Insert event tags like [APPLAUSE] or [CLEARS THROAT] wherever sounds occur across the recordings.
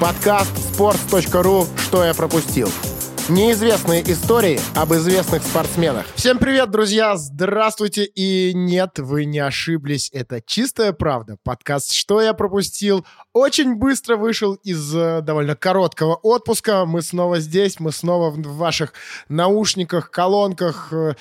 Подкаст sports.ru «Что я пропустил». Неизвестные истории об известных спортсменах. Всем привет, друзья! Здравствуйте! И нет, вы не ошиблись, это чистая правда. Подкаст «Что я пропустил» очень быстро вышел из э, довольно короткого отпуска. Мы снова здесь, мы снова в ваших наушниках, колонках, э,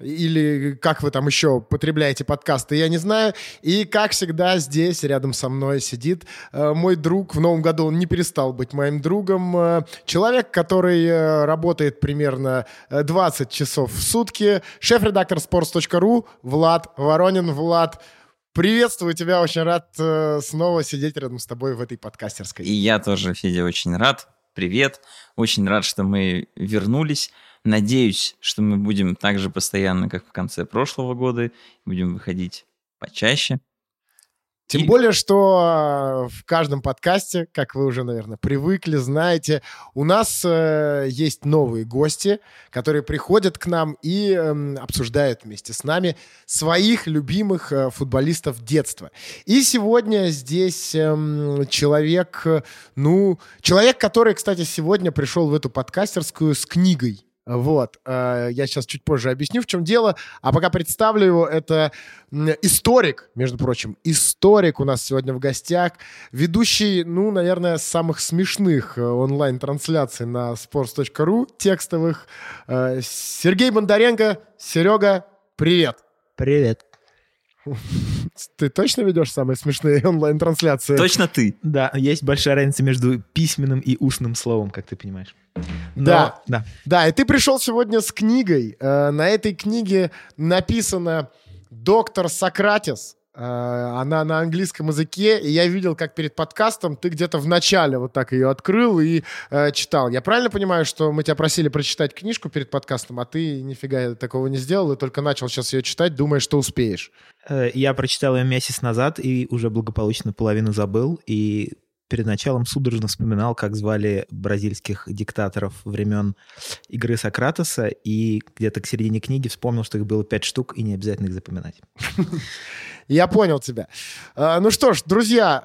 или как вы там еще потребляете подкасты, я не знаю. И, как всегда, здесь рядом со мной сидит э, мой друг. В новом году он не перестал быть моим другом. Э, человек, который э, работает примерно 20 часов в сутки. Шеф-редактор sports.ru Влад Воронин. Влад, Приветствую тебя, очень рад снова сидеть рядом с тобой в этой подкастерской. И я тоже, Федя, очень рад. Привет. Очень рад, что мы вернулись. Надеюсь, что мы будем так же постоянно, как в конце прошлого года, будем выходить почаще. Тем и... более, что а, в каждом подкасте, как вы уже, наверное, привыкли, знаете, у нас э, есть новые гости, которые приходят к нам и э, обсуждают вместе с нами своих любимых э, футболистов детства. И сегодня здесь э, человек, ну, человек, который, кстати, сегодня пришел в эту подкастерскую с книгой вот, э, я сейчас чуть позже объясню, в чем дело. А пока представлю его, это историк, между прочим, историк у нас сегодня в гостях, ведущий, ну, наверное, самых смешных э, онлайн-трансляций на sports.ru текстовых. Э, Сергей Бондаренко. Серега, привет. Привет. Ты точно ведешь самые смешные онлайн-трансляции? Точно ты. Да, есть большая разница между письменным и устным словом, как ты понимаешь. Но, да, да. Да, и ты пришел сегодня с книгой. Э, на этой книге написано «Доктор Сократис». Э, она на английском языке, и я видел, как перед подкастом ты где-то в начале вот так ее открыл и э, читал. Я правильно понимаю, что мы тебя просили прочитать книжку перед подкастом, а ты нифига такого не сделал и только начал сейчас ее читать, думая, что успеешь? Э, я прочитал ее месяц назад и уже благополучно половину забыл, и перед началом судорожно вспоминал, как звали бразильских диктаторов времен игры Сократоса, и где-то к середине книги вспомнил, что их было пять штук, и не обязательно их запоминать. [LAUGHS] Я понял тебя. А, ну что ж, друзья,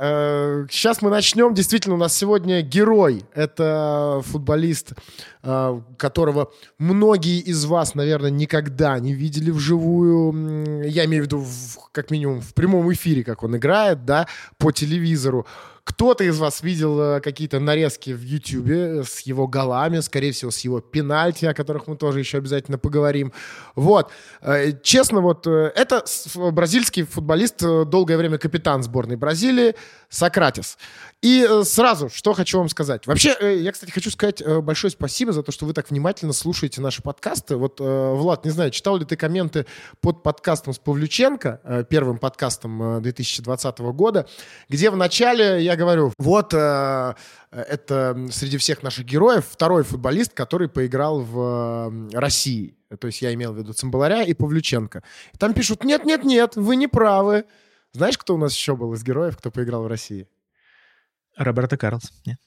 сейчас э, мы начнем. Действительно, у нас сегодня герой. Это футболист, э, которого многие из вас, наверное, никогда не видели вживую. Я имею в виду, как минимум, в прямом эфире, как он играет, да, по телевизору. Кто-то из вас видел э, какие-то нарезки в Ютьюбе с его голами, скорее всего, с его пенальти, о которых мы тоже еще обязательно поговорим. Вот. Э, честно, вот э, это бразильский футболист, долгое время капитан сборной Бразилии, Сократис. И сразу, что хочу вам сказать. Вообще, я, кстати, хочу сказать большое спасибо за то, что вы так внимательно слушаете наши подкасты. Вот, Влад, не знаю, читал ли ты комменты под подкастом с Павлюченко, первым подкастом 2020 года, где в начале я говорю, вот э, это среди всех наших героев второй футболист, который поиграл в э, России. То есть я имел в виду Цимбаларя и Павлюченко. Там пишут, нет-нет-нет, вы не правы. Знаешь, кто у нас еще был из героев, кто поиграл в России? Роберто Карлс. Нет.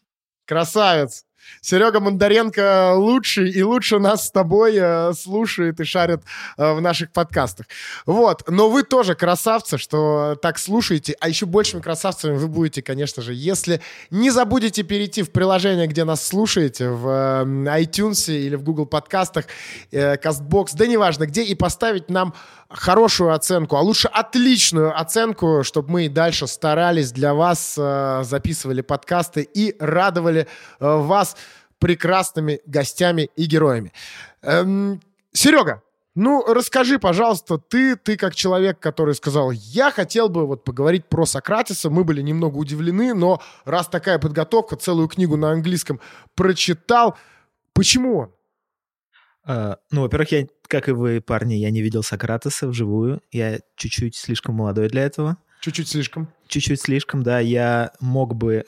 Красавец. Серега Мандаренко лучший и лучше нас с тобой э, слушает и шарит э, в наших подкастах. Вот. Но вы тоже красавцы, что так слушаете. А еще большими красавцами вы будете, конечно же, если не забудете перейти в приложение, где нас слушаете, в э, iTunes или в Google подкастах, э, CastBox, да неважно где, и поставить нам хорошую оценку, а лучше отличную оценку, чтобы мы и дальше старались для вас, э, записывали подкасты и радовали э, вас прекрасными гостями и героями. Эм, Серега, ну, расскажи, пожалуйста, ты, ты как человек, который сказал, я хотел бы вот поговорить про Сократиса, мы были немного удивлены, но раз такая подготовка, целую книгу на английском прочитал, почему он? Uh, ну, во-первых, я, как и вы, парни, я не видел Сократеса вживую. Я чуть-чуть слишком молодой для этого. Чуть-чуть слишком? Чуть-чуть слишком, да. Я мог бы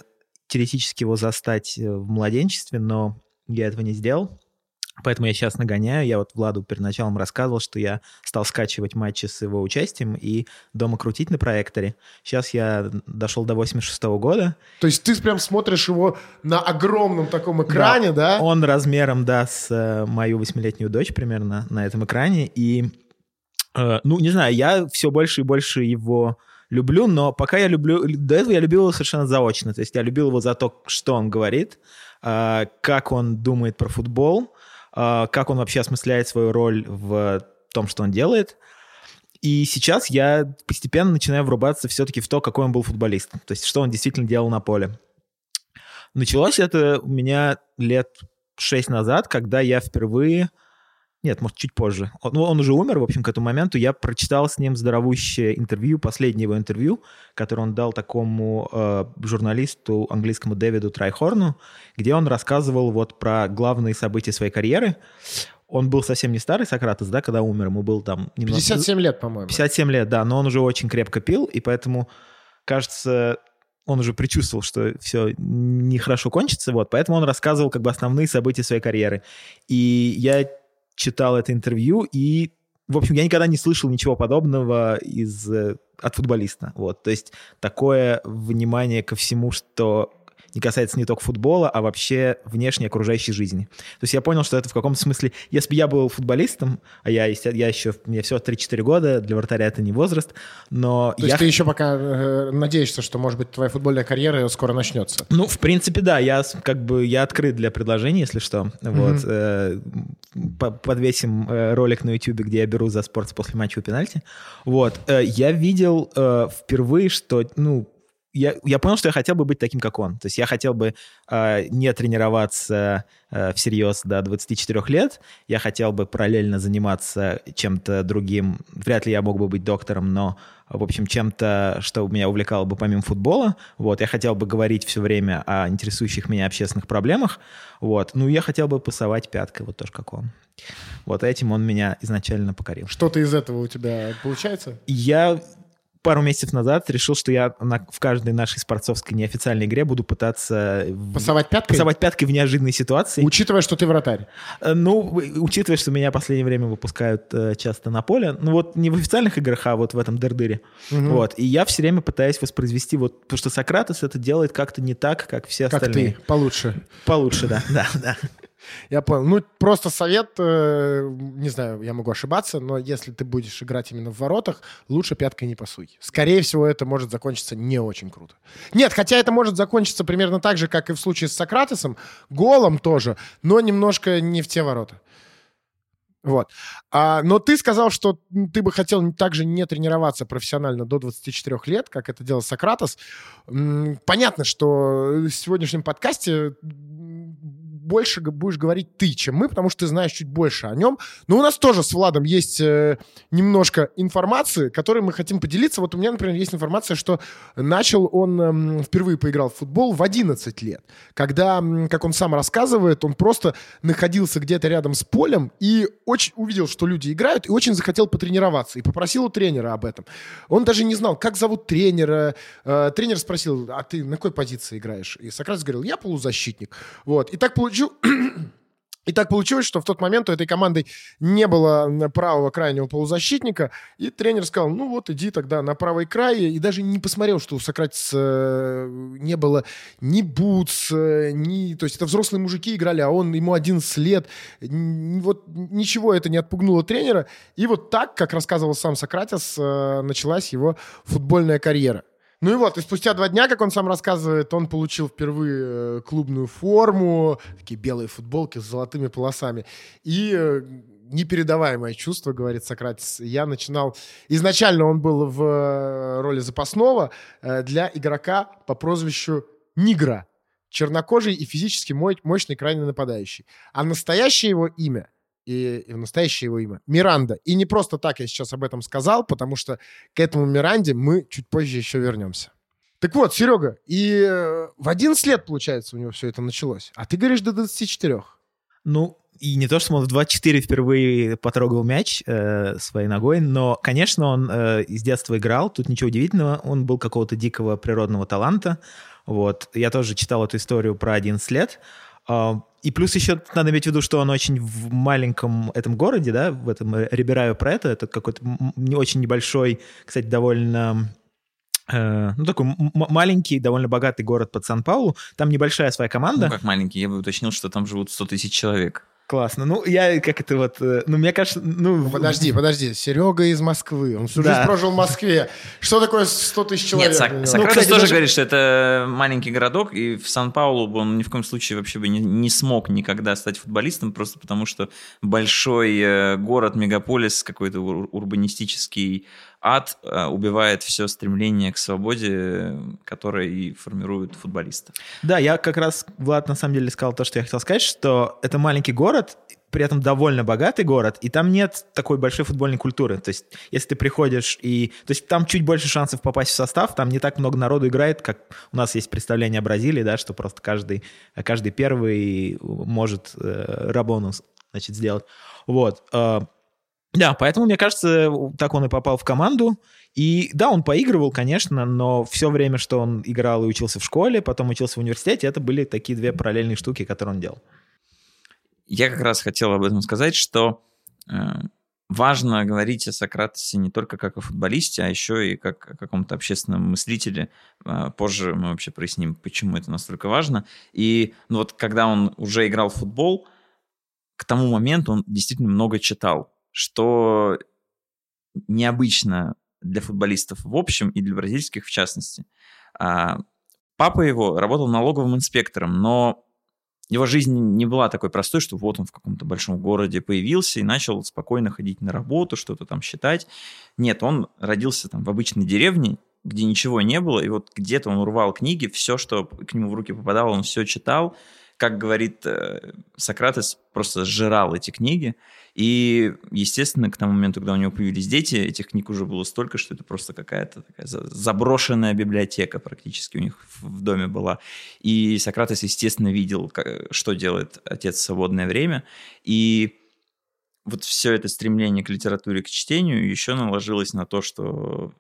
теоретически его застать э, в младенчестве, но я этого не сделал. Поэтому я сейчас нагоняю. Я вот Владу перед началом рассказывал, что я стал скачивать матчи с его участием и дома крутить на проекторе. Сейчас я дошел до 86 -го года. То есть ты прям смотришь его на огромном таком экране, да? да? Он размером, да, с э, мою восьмилетнюю дочь примерно на этом экране. И, э, ну, не знаю, я все больше и больше его люблю, но пока я люблю... До этого я любил его совершенно заочно. То есть я любил его за то, что он говорит, э, как он думает про футбол, как он вообще осмысляет свою роль в том, что он делает. И сейчас я постепенно начинаю врубаться все-таки в то, какой он был футболист. То есть что он действительно делал на поле. Началось это у меня лет шесть назад, когда я впервые нет, может, чуть позже. Он, ну, он уже умер, в общем, к этому моменту. Я прочитал с ним здоровущее интервью, последнее его интервью, которое он дал такому э, журналисту английскому Дэвиду Трайхорну, где он рассказывал вот про главные события своей карьеры. Он был совсем не старый Сократос, да, когда умер, ему был там... Немного... 57 лет, по-моему. 57 лет, да, но он уже очень крепко пил, и поэтому, кажется, он уже предчувствовал, что все нехорошо кончится, вот, поэтому он рассказывал как бы основные события своей карьеры. И я читал это интервью, и, в общем, я никогда не слышал ничего подобного из, э, от футболиста. Вот. То есть такое внимание ко всему, что не касается не только футбола, а вообще внешней окружающей жизни. То есть я понял, что это в каком-то смысле... Если бы я был футболистом, а я, я еще... Мне все 3-4 года, для вратаря это не возраст, но... То я... есть ты еще пока э, надеешься, что, может быть, твоя футбольная карьера скоро начнется? Ну, в принципе, да. Я как бы... Я открыт для предложений, если что. Mm-hmm. Вот. Э, подвесим э, ролик на YouTube, где я беру за спорт после матча у пенальти. Вот. Э, я видел э, впервые, что, ну, я, я понял, что я хотел бы быть таким, как он. То есть я хотел бы э, не тренироваться э, всерьез до 24 лет, я хотел бы параллельно заниматься чем-то другим. Вряд ли я мог бы быть доктором, но, в общем, чем-то, что меня увлекало бы помимо футбола. Вот, я хотел бы говорить все время о интересующих меня общественных проблемах. Вот, ну, я хотел бы пасовать пяткой, вот тоже как он. Вот этим он меня изначально покорил. Что-то из этого у тебя получается? Я пару месяцев назад решил, что я на, в каждой нашей спортсовской неофициальной игре буду пытаться... Пасовать пяткой? Пасовать пяткой в неожиданной ситуации. Учитывая, что ты вратарь? Э, ну, учитывая, что меня в последнее время выпускают э, часто на поле. Ну вот не в официальных играх, а вот в этом дырдыре. Угу. Вот. И я все время пытаюсь воспроизвести вот... Потому что Сократос это делает как-то не так, как все как остальные. Как ты, получше. Получше, да, [LAUGHS] да, да. Я понял. Ну, просто совет, э, не знаю, я могу ошибаться, но если ты будешь играть именно в воротах, лучше пяткой не пасуй. Скорее всего, это может закончиться не очень круто. Нет, хотя это может закончиться примерно так же, как и в случае с Сократесом, голом тоже, но немножко не в те ворота. Вот. А, но ты сказал, что ты бы хотел также не тренироваться профессионально до 24 лет, как это делал Сократос. Понятно, что в сегодняшнем подкасте больше будешь говорить ты, чем мы, потому что ты знаешь чуть больше о нем. Но у нас тоже с Владом есть э, немножко информации, которой мы хотим поделиться. Вот у меня, например, есть информация, что начал он, э, впервые поиграл в футбол в 11 лет, когда, как он сам рассказывает, он просто находился где-то рядом с полем и очень увидел, что люди играют, и очень захотел потренироваться, и попросил у тренера об этом. Он даже не знал, как зовут тренера. Э, тренер спросил, а ты на какой позиции играешь? И Сократ говорил, я полузащитник. Вот. И так получилось, получил... И так получилось, что в тот момент у этой команды не было правого крайнего полузащитника, и тренер сказал, ну вот иди тогда на правый край, и даже не посмотрел, что у Сократиса э, не было ни бутс, ни... То есть это взрослые мужики играли, а он, ему 11 лет. Вот ничего это не отпугнуло тренера. И вот так, как рассказывал сам Сократис, э, началась его футбольная карьера. Ну и вот, и спустя два дня, как он сам рассказывает, он получил впервые э, клубную форму, такие белые футболки с золотыми полосами. И э, непередаваемое чувство, говорит Сократис. Я начинал... Изначально он был в э, роли запасного для игрока по прозвищу Нигра. Чернокожий и физически мощный крайне нападающий. А настоящее его имя и, и настоящее его имя Миранда. И не просто так я сейчас об этом сказал, потому что к этому Миранде мы чуть позже еще вернемся. Так вот, Серега, и э, в 11 лет, получается, у него все это началось. А ты говоришь до 24. Ну, и не то, что он в 24 впервые потрогал мяч э, своей ногой, но, конечно, он э, из детства играл, тут ничего удивительного, он был какого-то дикого природного таланта. Вот. Я тоже читал эту историю про 11 лет. И плюс еще надо иметь в виду, что он очень в маленьком этом городе, да, в этом Рибераю про это, это какой-то не очень небольшой, кстати, довольно э, ну, такой маленький, довольно богатый город под Сан-Паулу. Там небольшая своя команда. Ну, как маленький? Я бы уточнил, что там живут 100 тысяч человек. Классно. Ну, я как это вот... э, Ну, мне кажется... Ну, Ну, Подожди, подожди. Серега из Москвы. Он всю Да. жизнь прожил в Москве. Что такое 100 тысяч человек? Нет, Сок-? Сократес кстати, тоже даже- говорит, что это маленький городок, и в Сан-Паулу бы он ни в коем случае вообще бы не, не смог никогда стать футболистом, просто потому что большой э, город, мегаполис, какой-то ур- урбанистический ад э, убивает все стремление к свободе, э, которое и формирует футболиста. Да, я как раз, Влад, на самом деле сказал то, что я хотел сказать, что это маленький город, при этом довольно богатый город, и там нет такой большой футбольной культуры. То есть, если ты приходишь и... То есть, там чуть больше шансов попасть в состав, там не так много народу играет, как у нас есть представление о Бразилии, да, что просто каждый, каждый первый может э, рабонус, значит, сделать. Вот. Да, поэтому, мне кажется, так он и попал в команду. И да, он поигрывал, конечно, но все время, что он играл и учился в школе, потом учился в университете, это были такие две параллельные штуки, которые он делал. Я как раз хотел об этом сказать, что э, важно говорить о Сократесе не только как о футболисте, а еще и как о каком-то общественном мыслителе. Э, позже мы вообще проясним, почему это настолько важно. И ну, вот когда он уже играл в футбол, к тому моменту он действительно много читал, что необычно для футболистов в общем и для бразильских в частности. А, Папа его работал налоговым инспектором, но его жизнь не была такой простой, что вот он в каком-то большом городе появился и начал спокойно ходить на работу, что-то там считать. Нет, он родился там в обычной деревне, где ничего не было, и вот где-то он урвал книги, все, что к нему в руки попадало, он все читал. Как говорит э, Сократес, просто сжирал эти книги. И, естественно, к тому моменту, когда у него появились дети, этих книг уже было столько, что это просто какая-то такая за- заброшенная библиотека практически у них в доме была. И Сократес, естественно, видел, что делает отец в свободное время. И вот все это стремление к литературе, к чтению еще наложилось на то, что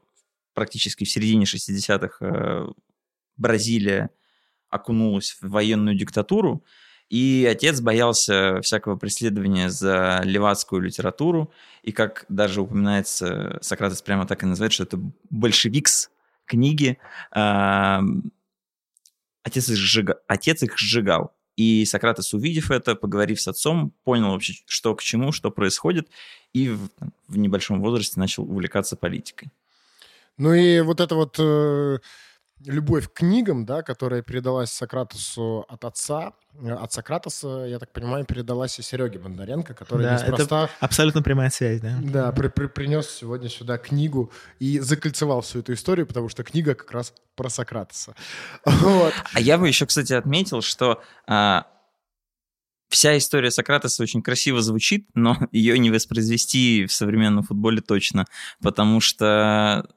практически в середине 60-х э, Бразилия окунулась в военную диктатуру, и отец боялся всякого преследования за левацкую литературу, и как даже упоминается, Сократес прямо так и называет, что это большевикс книги, а, отец их, сжига- отец их сжигал. И Сократес, увидев это, поговорив с отцом, понял вообще, что к чему, что происходит, и в, в небольшом возрасте начал увлекаться политикой. Ну и вот эта вот э, любовь к книгам, да, которая передалась Сократусу от отца, э, от Сократуса, я так понимаю, передалась и Сереге Бондаренко, который Да, неспроста Абсолютно прямая связь, да. да, при- при- принес сегодня сюда книгу и закольцевал всю эту историю, потому что книга как раз про Сократуса. [LAUGHS] Вот. А я бы еще, кстати, отметил, что а, вся история Сократеса очень красиво звучит, но [LAUGHS] ее не воспроизвести в современном футболе точно, потому что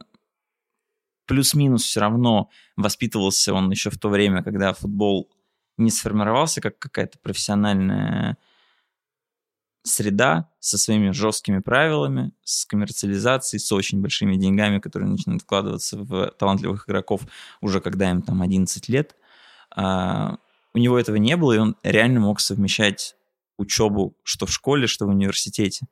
плюс-минус все равно воспитывался он еще в то время, когда футбол не сформировался как какая-то профессиональная среда со своими жесткими правилами, с коммерциализацией, с очень большими деньгами, которые начинают вкладываться в талантливых игроков уже когда им там 11 лет. А, у него этого не было, и он реально мог совмещать учебу что в школе, что в университете.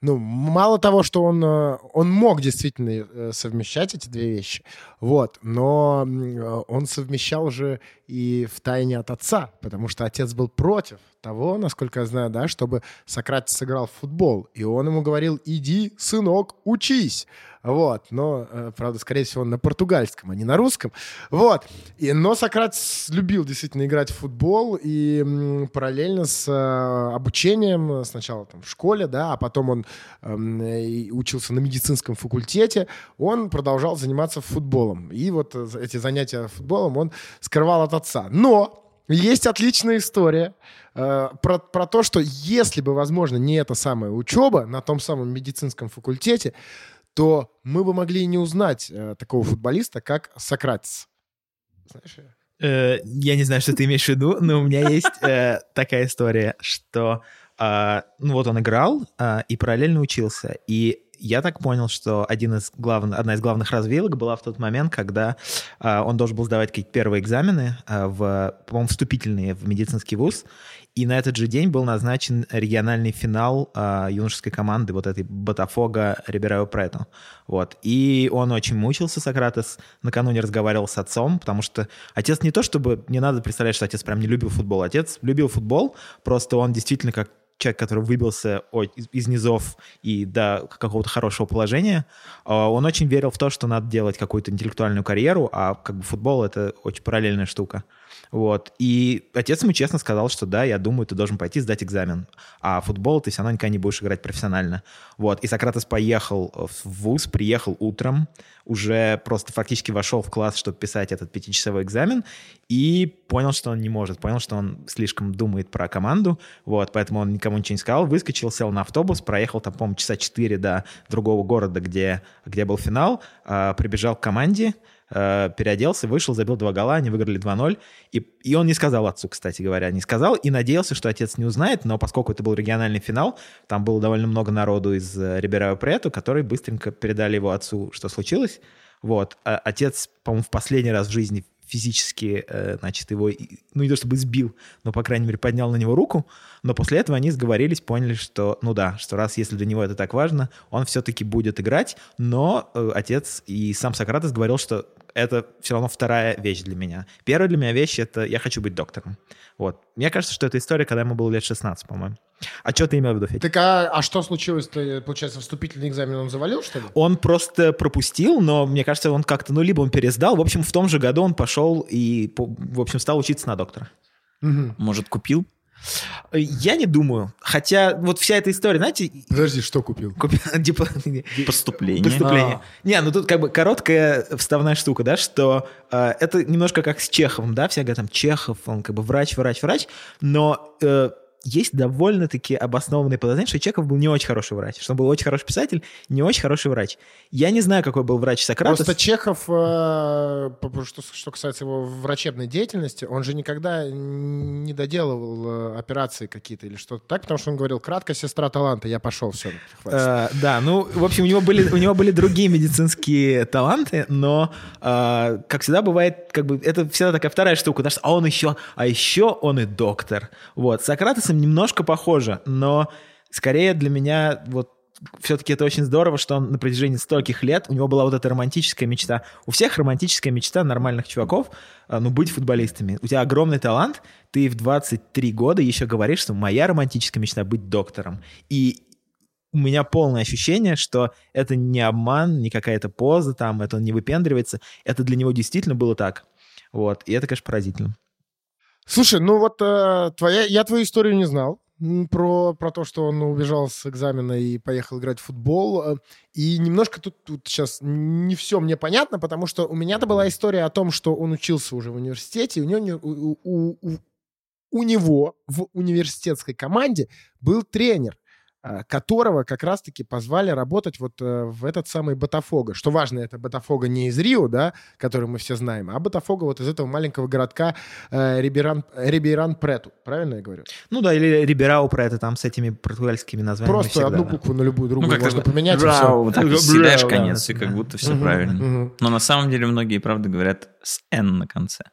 Ну, мало того, что он, э, он мог действительно э, совмещать эти две вещи, вот, но э, он совмещал же и в тайне от отца, потому что отец был против того, насколько я знаю, да, чтобы Сократис сыграл в футбол, и он ему говорил, иди, сынок, учись, вот, но, э, правда, скорее всего, на португальском, а не на русском, вот, и, но Сократис любил действительно играть в футбол, и параллельно с э, обучением, э, сначала там в школе, да, а потом он и учился на медицинском факультете, он продолжал заниматься футболом. И вот э, эти занятия футболом он скрывал от отца. Но есть отличная история э, про, про то, что если бы, возможно, не эта самая учеба на том самом медицинском факультете, то мы бы могли и не узнать э, такого футболиста, как Сократис. Знаешь, э, Э, Я не знаю, что ты имеешь в виду, но у меня есть э, такая история, что а, ну вот он играл а, и параллельно учился. И я так понял, что один из главных, одна из главных развилок была в тот момент, когда а, он должен был сдавать какие-то первые экзамены, а, в, по-моему, вступительные в медицинский вуз. И на этот же день был назначен региональный финал а, юношеской команды вот этой Ботафога Риберао Прето. Вот. И он очень мучился, Сократес. Накануне разговаривал с отцом, потому что отец не то чтобы... Не надо представлять, что отец прям не любил футбол. Отец любил футбол, просто он действительно как человек, который выбился из, из низов и до какого-то хорошего положения, а, он очень верил в то, что надо делать какую-то интеллектуальную карьеру, а как бы футбол — это очень параллельная штука. Вот. И отец ему честно сказал, что да, я думаю, ты должен пойти сдать экзамен. А футбол ты все равно никогда не будешь играть профессионально. Вот. И Сократос поехал в ВУЗ, приехал утром, уже просто фактически вошел в класс, чтобы писать этот пятичасовой экзамен, и понял, что он не может, понял, что он слишком думает про команду, вот, поэтому он никому ничего не сказал, выскочил, сел на автобус, проехал там, по-моему, часа четыре до другого города, где, где был финал, э, прибежал к команде, э, переоделся, вышел, забил два гола, они выиграли 2-0. И, и он не сказал отцу, кстати говоря, не сказал, и надеялся, что отец не узнает, но поскольку это был региональный финал, там было довольно много народу из э, Риберау Прету, которые быстренько передали его отцу, что случилось. Вот. А отец, по-моему, в последний раз в жизни физически, э, значит, его, ну, не то чтобы избил, но, по крайней мере, поднял на него руку, но после этого они сговорились, поняли, что, ну да, что раз, если для него это так важно, он все-таки будет играть, но отец и сам Сократос говорил, что это все равно вторая вещь для меня. Первая для меня вещь — это я хочу быть доктором. Вот. Мне кажется, что это история, когда ему было лет 16, по-моему. А что ты имел в виду, Федя? Так а, а что случилось? -то, получается, вступительный экзамен он завалил, что ли? Он просто пропустил, но мне кажется, он как-то, ну, либо он пересдал. В общем, в том же году он пошел и, в общем, стал учиться на доктора. Угу. Может, купил? Я не думаю. Хотя вот вся эта история, знаете... Подожди, что купил? Купил, [LAUGHS] типа... Поступление. Поступление. А. Не, ну тут как бы короткая вставная штука, да, что э, это немножко как с Чеховым, да, все говорят там Чехов, он как бы врач, врач, врач, но... Э, есть довольно-таки обоснованные подозрения, что Чеков был не очень хороший врач, что он был очень хороший писатель, не очень хороший врач. Я не знаю, какой был врач Сократос. Просто Чехов, э, что, что касается его врачебной деятельности, он же никогда не доделывал э, операции какие-то или что-то так, потому что он говорил, кратко, сестра таланта, я пошел, все, э, Да, ну, в общем, у него были, у него были другие медицинские таланты, но, э, как всегда бывает, как бы, это всегда такая вторая штука, потому что, а он еще, а еще он и доктор. Вот, Сократос Джексом немножко похоже, но скорее для меня вот все-таки это очень здорово, что он на протяжении стольких лет, у него была вот эта романтическая мечта. У всех романтическая мечта нормальных чуваков, а, ну, быть футболистами. У тебя огромный талант, ты в 23 года еще говоришь, что моя романтическая мечта — быть доктором. И у меня полное ощущение, что это не обман, не какая-то поза там, это он не выпендривается. Это для него действительно было так. Вот. И это, конечно, поразительно. Слушай, ну вот э, твоя, я твою историю не знал про, про то, что он убежал с экзамена и поехал играть в футбол. Э, и немножко тут, тут сейчас не все мне понятно, потому что у меня-то была история о том, что он учился уже в университете, и у него, у, у, у, у него в университетской команде был тренер, которого как раз-таки позвали работать вот э, в этот самый Ботафого. Что важно, это Ботафого не из Рио, да, который мы все знаем, а Ботафого вот из этого маленького городка э, Риберан, Риберан Прету. Правильно я говорю? Ну да, или Риберау Прету, там с этими португальскими названиями Просто всегда, одну да. букву на любую другую ну, можно это, поменять. Брау, так и съедаешь конец, и как будто все правильно. Но на самом деле многие, правда, говорят с «н» на конце.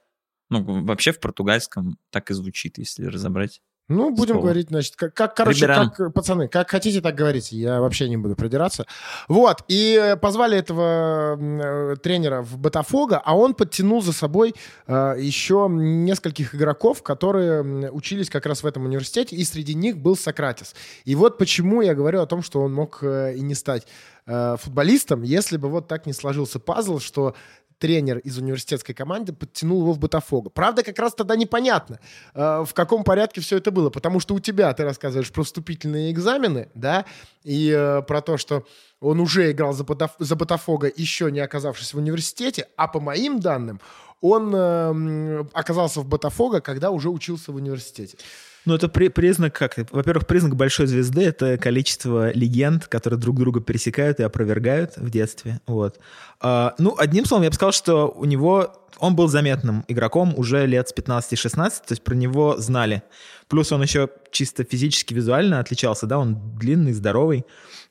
Ну, вообще в португальском так и звучит, если разобрать. Ну, будем слово. говорить, значит, как, как короче, Риберан. как, пацаны, как хотите, так говорите. Я вообще не буду придираться. Вот, и позвали этого э, тренера в Ботафога, а он подтянул за собой э, еще нескольких игроков, которые учились как раз в этом университете, и среди них был Сократис. И вот почему я говорю о том, что он мог э, и не стать э, футболистом, если бы вот так не сложился пазл, что тренер из университетской команды подтянул его в Ботафого. Правда, как раз тогда непонятно, э, в каком порядке все это было, потому что у тебя, ты рассказываешь про вступительные экзамены, да, и э, про то, что он уже играл за, Ботаф за Ботафога, еще не оказавшись в университете, а по моим данным, он э, оказался в Ботафого, когда уже учился в университете. Ну, это при, признак, как, во-первых, признак большой звезды — это количество легенд, которые друг друга пересекают и опровергают в детстве, вот. А, ну, одним словом, я бы сказал, что у него, он был заметным игроком уже лет с 15-16, то есть про него знали. Плюс он еще чисто физически, визуально отличался, да, он длинный, здоровый,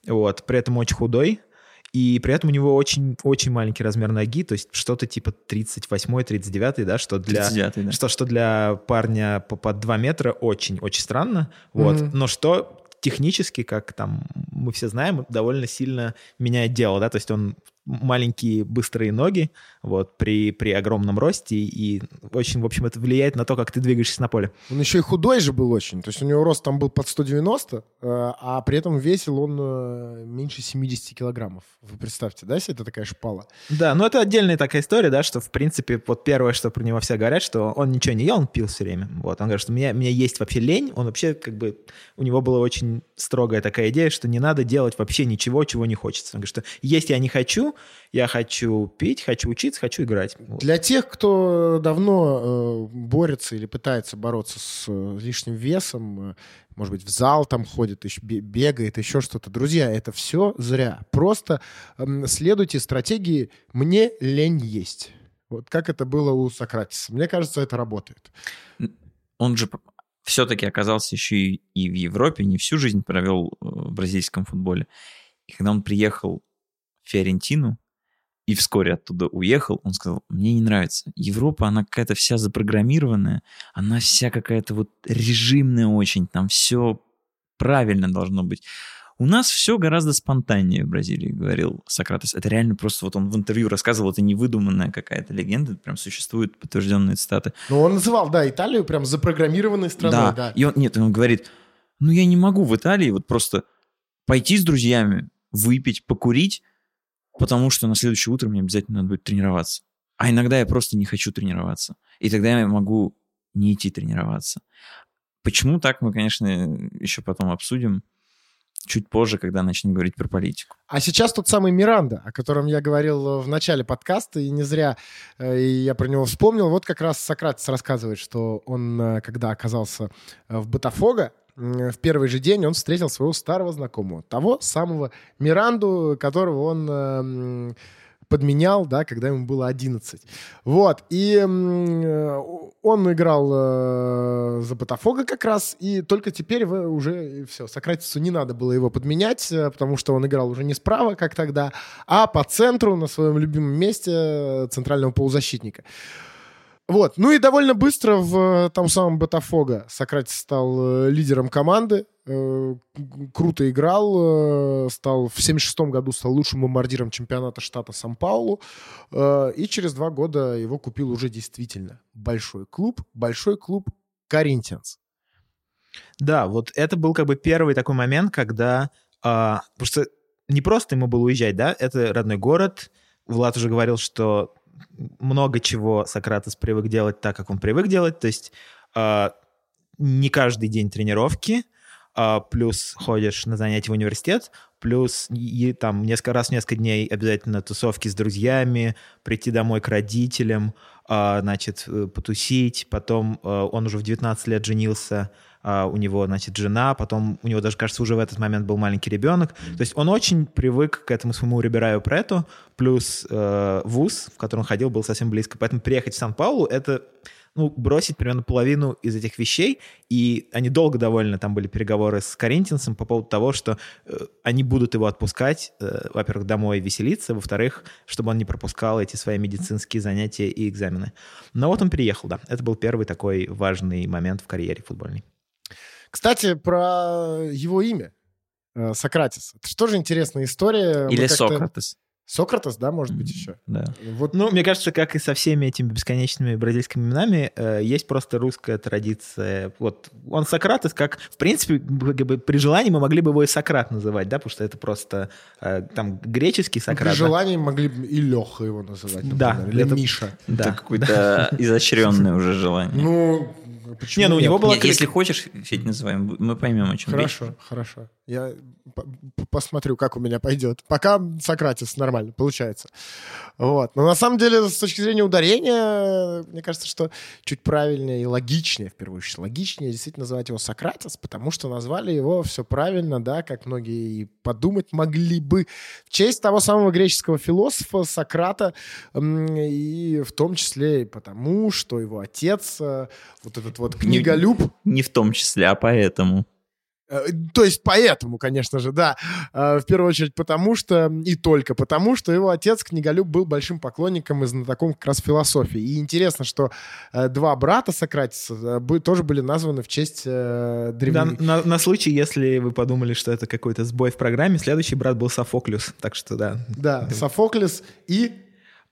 вот, при этом очень худой, и при этом у него очень-очень маленький размер ноги, то есть что-то типа 38-39, да, что для, 39, да. Что, что для парня по, по 2 метра очень-очень странно. Вот. Mm-hmm. Но что технически, как там мы все знаем, довольно сильно меняет дело, да, то есть он маленькие быстрые ноги, вот, при, при огромном росте, и очень, в общем, это влияет на то, как ты двигаешься на поле. Он еще и худой же был очень, то есть у него рост там был под 190, э, а при этом весил он э, меньше 70 килограммов. Вы представьте, да, если это такая шпала? Да, ну это отдельная такая история, да, что, в принципе, вот первое, что про него все говорят, что он ничего не ел, он пил все время. Вот, он говорит, что у меня, у меня есть вообще лень, он вообще, как бы, у него была очень строгая такая идея, что не надо делать вообще ничего, чего не хочется. Он говорит, что есть я не хочу, я хочу пить, хочу учиться, хочу играть. Вот. Для тех, кто давно э, борется или пытается бороться с э, лишним весом, э, может быть, в зал там ходит, еще, бегает, еще что-то. Друзья, это все зря. Просто э, следуйте стратегии «мне лень есть». Вот как это было у Сократиса. Мне кажется, это работает. Он же все-таки оказался еще и, и в Европе, не всю жизнь провел э, в бразильском футболе. И когда он приехал в Фиорентину, и вскоре оттуда уехал, он сказал, мне не нравится. Европа, она какая-то вся запрограммированная, она вся какая-то вот режимная очень, там все правильно должно быть. У нас все гораздо спонтаннее в Бразилии, говорил Сократес. Это реально просто, вот он в интервью рассказывал, это невыдуманная какая-то легенда, прям существуют подтвержденные цитаты. Ну, он называл, да, Италию прям запрограммированной страной, да. да. И он, нет, он говорит, ну, я не могу в Италии вот просто пойти с друзьями, выпить, покурить, потому что на следующее утро мне обязательно надо будет тренироваться. А иногда я просто не хочу тренироваться. И тогда я могу не идти тренироваться. Почему так, мы, конечно, еще потом обсудим чуть позже, когда начнем говорить про политику. А сейчас тот самый Миранда, о котором я говорил в начале подкаста, и не зря э, и я про него вспомнил. Вот как раз Сократис рассказывает, что он, э, когда оказался э, в Ботафого, в первый же день он встретил своего старого знакомого, того самого Миранду, которого он эм, подменял, да, когда ему было 11. Вот, и он играл э, за Ботафога как раз, и только теперь вы уже все, Сократису не надо было его подменять, э, потому что он играл уже не справа, как тогда, а по центру, на своем любимом месте э, центрального полузащитника. Вот. Ну и довольно быстро в э, том самом Ботафого Сократис стал э, лидером команды, э, круто играл, стал в 76 году стал лучшим бомбардиром чемпионата штата Сан-Паулу, и через два года его купил уже действительно большой клуб, большой клуб Коринтианс. Да, вот это был как бы первый такой момент, когда... А, потому что не просто ему было уезжать, да, это родной город, Влад уже говорил, что много чего Сократос привык делать так, как он привык делать, то есть э, не каждый день тренировки, э, плюс ходишь на занятия в университет, плюс и, там несколько раз в несколько дней обязательно тусовки с друзьями, прийти домой к родителям, э, значит, потусить, потом э, он уже в 19 лет женился, а, у него, значит, жена, потом у него даже, кажется, уже в этот момент был маленький ребенок. То есть он очень привык к этому своему Рибераю Прету, плюс э, вуз, в который он ходил, был совсем близко. Поэтому приехать в Сан-Паулу — это ну, бросить примерно половину из этих вещей, и они долго довольно, там были переговоры с Коринтинсом по поводу того, что э, они будут его отпускать, э, во-первых, домой веселиться, во-вторых, чтобы он не пропускал эти свои медицинские занятия и экзамены. Но вот он приехал, да. Это был первый такой важный момент в карьере футбольной. Кстати, про его имя. Э, Сократис. Это же тоже интересная история. Или Сократес. Сократес, да, может быть, еще. Да. Вот. Ну, мне кажется, как и со всеми этими бесконечными бразильскими именами, э, есть просто русская традиция. Вот он Сократес, как, в принципе, как бы, при желании мы могли бы его и Сократ называть, да, потому что это просто э, там греческий Сократ. При желании да? могли бы и Леха его называть, например, да, или это, Миша. Да, это какое-то изощренное уже желание. Ну, Почему не, ну у него было... Если хочешь, Федь, называем, мы поймем, о чем Хорошо, речь. хорошо. Я посмотрю, как у меня пойдет. Пока Сократис нормально, получается. Вот. Но на самом деле, с точки зрения ударения, мне кажется, что чуть правильнее и логичнее, в первую очередь, логичнее действительно называть его Сократис, потому что назвали его все правильно, да, как многие и подумать могли бы, в честь того самого греческого философа Сократа, и в том числе и потому, что его отец, э, вот этот вот книголюб... Не, не в том числе, а поэтому. Э, То есть поэтому, конечно же, да. Э, В первую очередь потому что, и только потому, что его отец, книголюб, был большим поклонником и знатоком как раз философии. И интересно, что э, два брата Сократиса тоже были названы в честь э, Да, древних... на, на случай, если вы подумали, что это какой-то сбой в программе, следующий брат был Софоклюс. Так что да. Да, Софоклес и...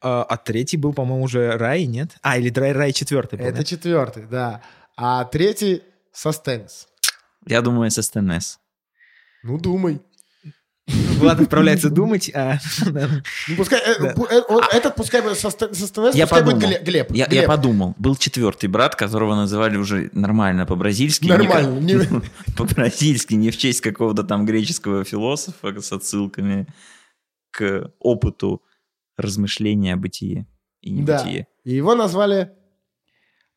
А, а третий был, по-моему, уже Рай, нет? А, или Рай, Рай четвертый был, Это нет? четвертый, да. А третий Состенс. Я думаю, СТНС. Ну, думай. Влад отправляется [LAUGHS] думать, а... [LAUGHS] да. Ну, пускай, э, Да. э, он- этот пускай будет со СТНС, Я пускай будет подумал. Гле- Глеб. Я, подумал, был четвертый брат, которого называли уже нормально по-бразильски. Нормально. не- [LAUGHS] по-бразильски, не в честь какого-то там греческого философа с отсылками к опыту размышления о бытие и Да. небытие. И его назвали...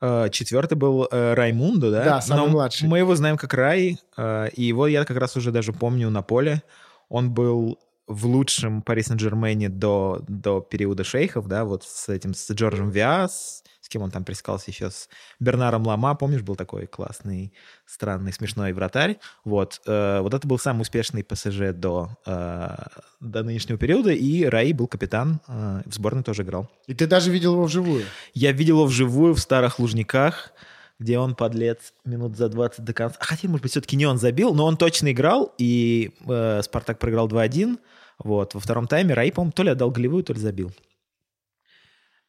А, Четвертый был э, Раймундо, да? Да, самый Но младший. Мы его знаем как Рай, э, и его я как раз уже даже помню на поле. Он был в лучшем Пари Сен-Жермене до, до периода шейхов, да, вот с этим, с Джорджем Виа, с, с кем он там прискался еще, с Бернаром Лама, помнишь, был такой классный, странный, смешной вратарь. Вот, э, вот это был самый успешный ПСЖ до, э, до нынешнего периода, и Рай был капитан, э, в сборной тоже играл. И ты даже видел его вживую. Я видел его вживую в старых Лужниках, где он, подлец, минут за 20 до конца. А Хотя, может быть, все-таки не он забил, но он точно играл, и э, Спартак проиграл 2-1. Вот, во втором тайме Раи, по-моему, то ли отдал голевую, то ли забил.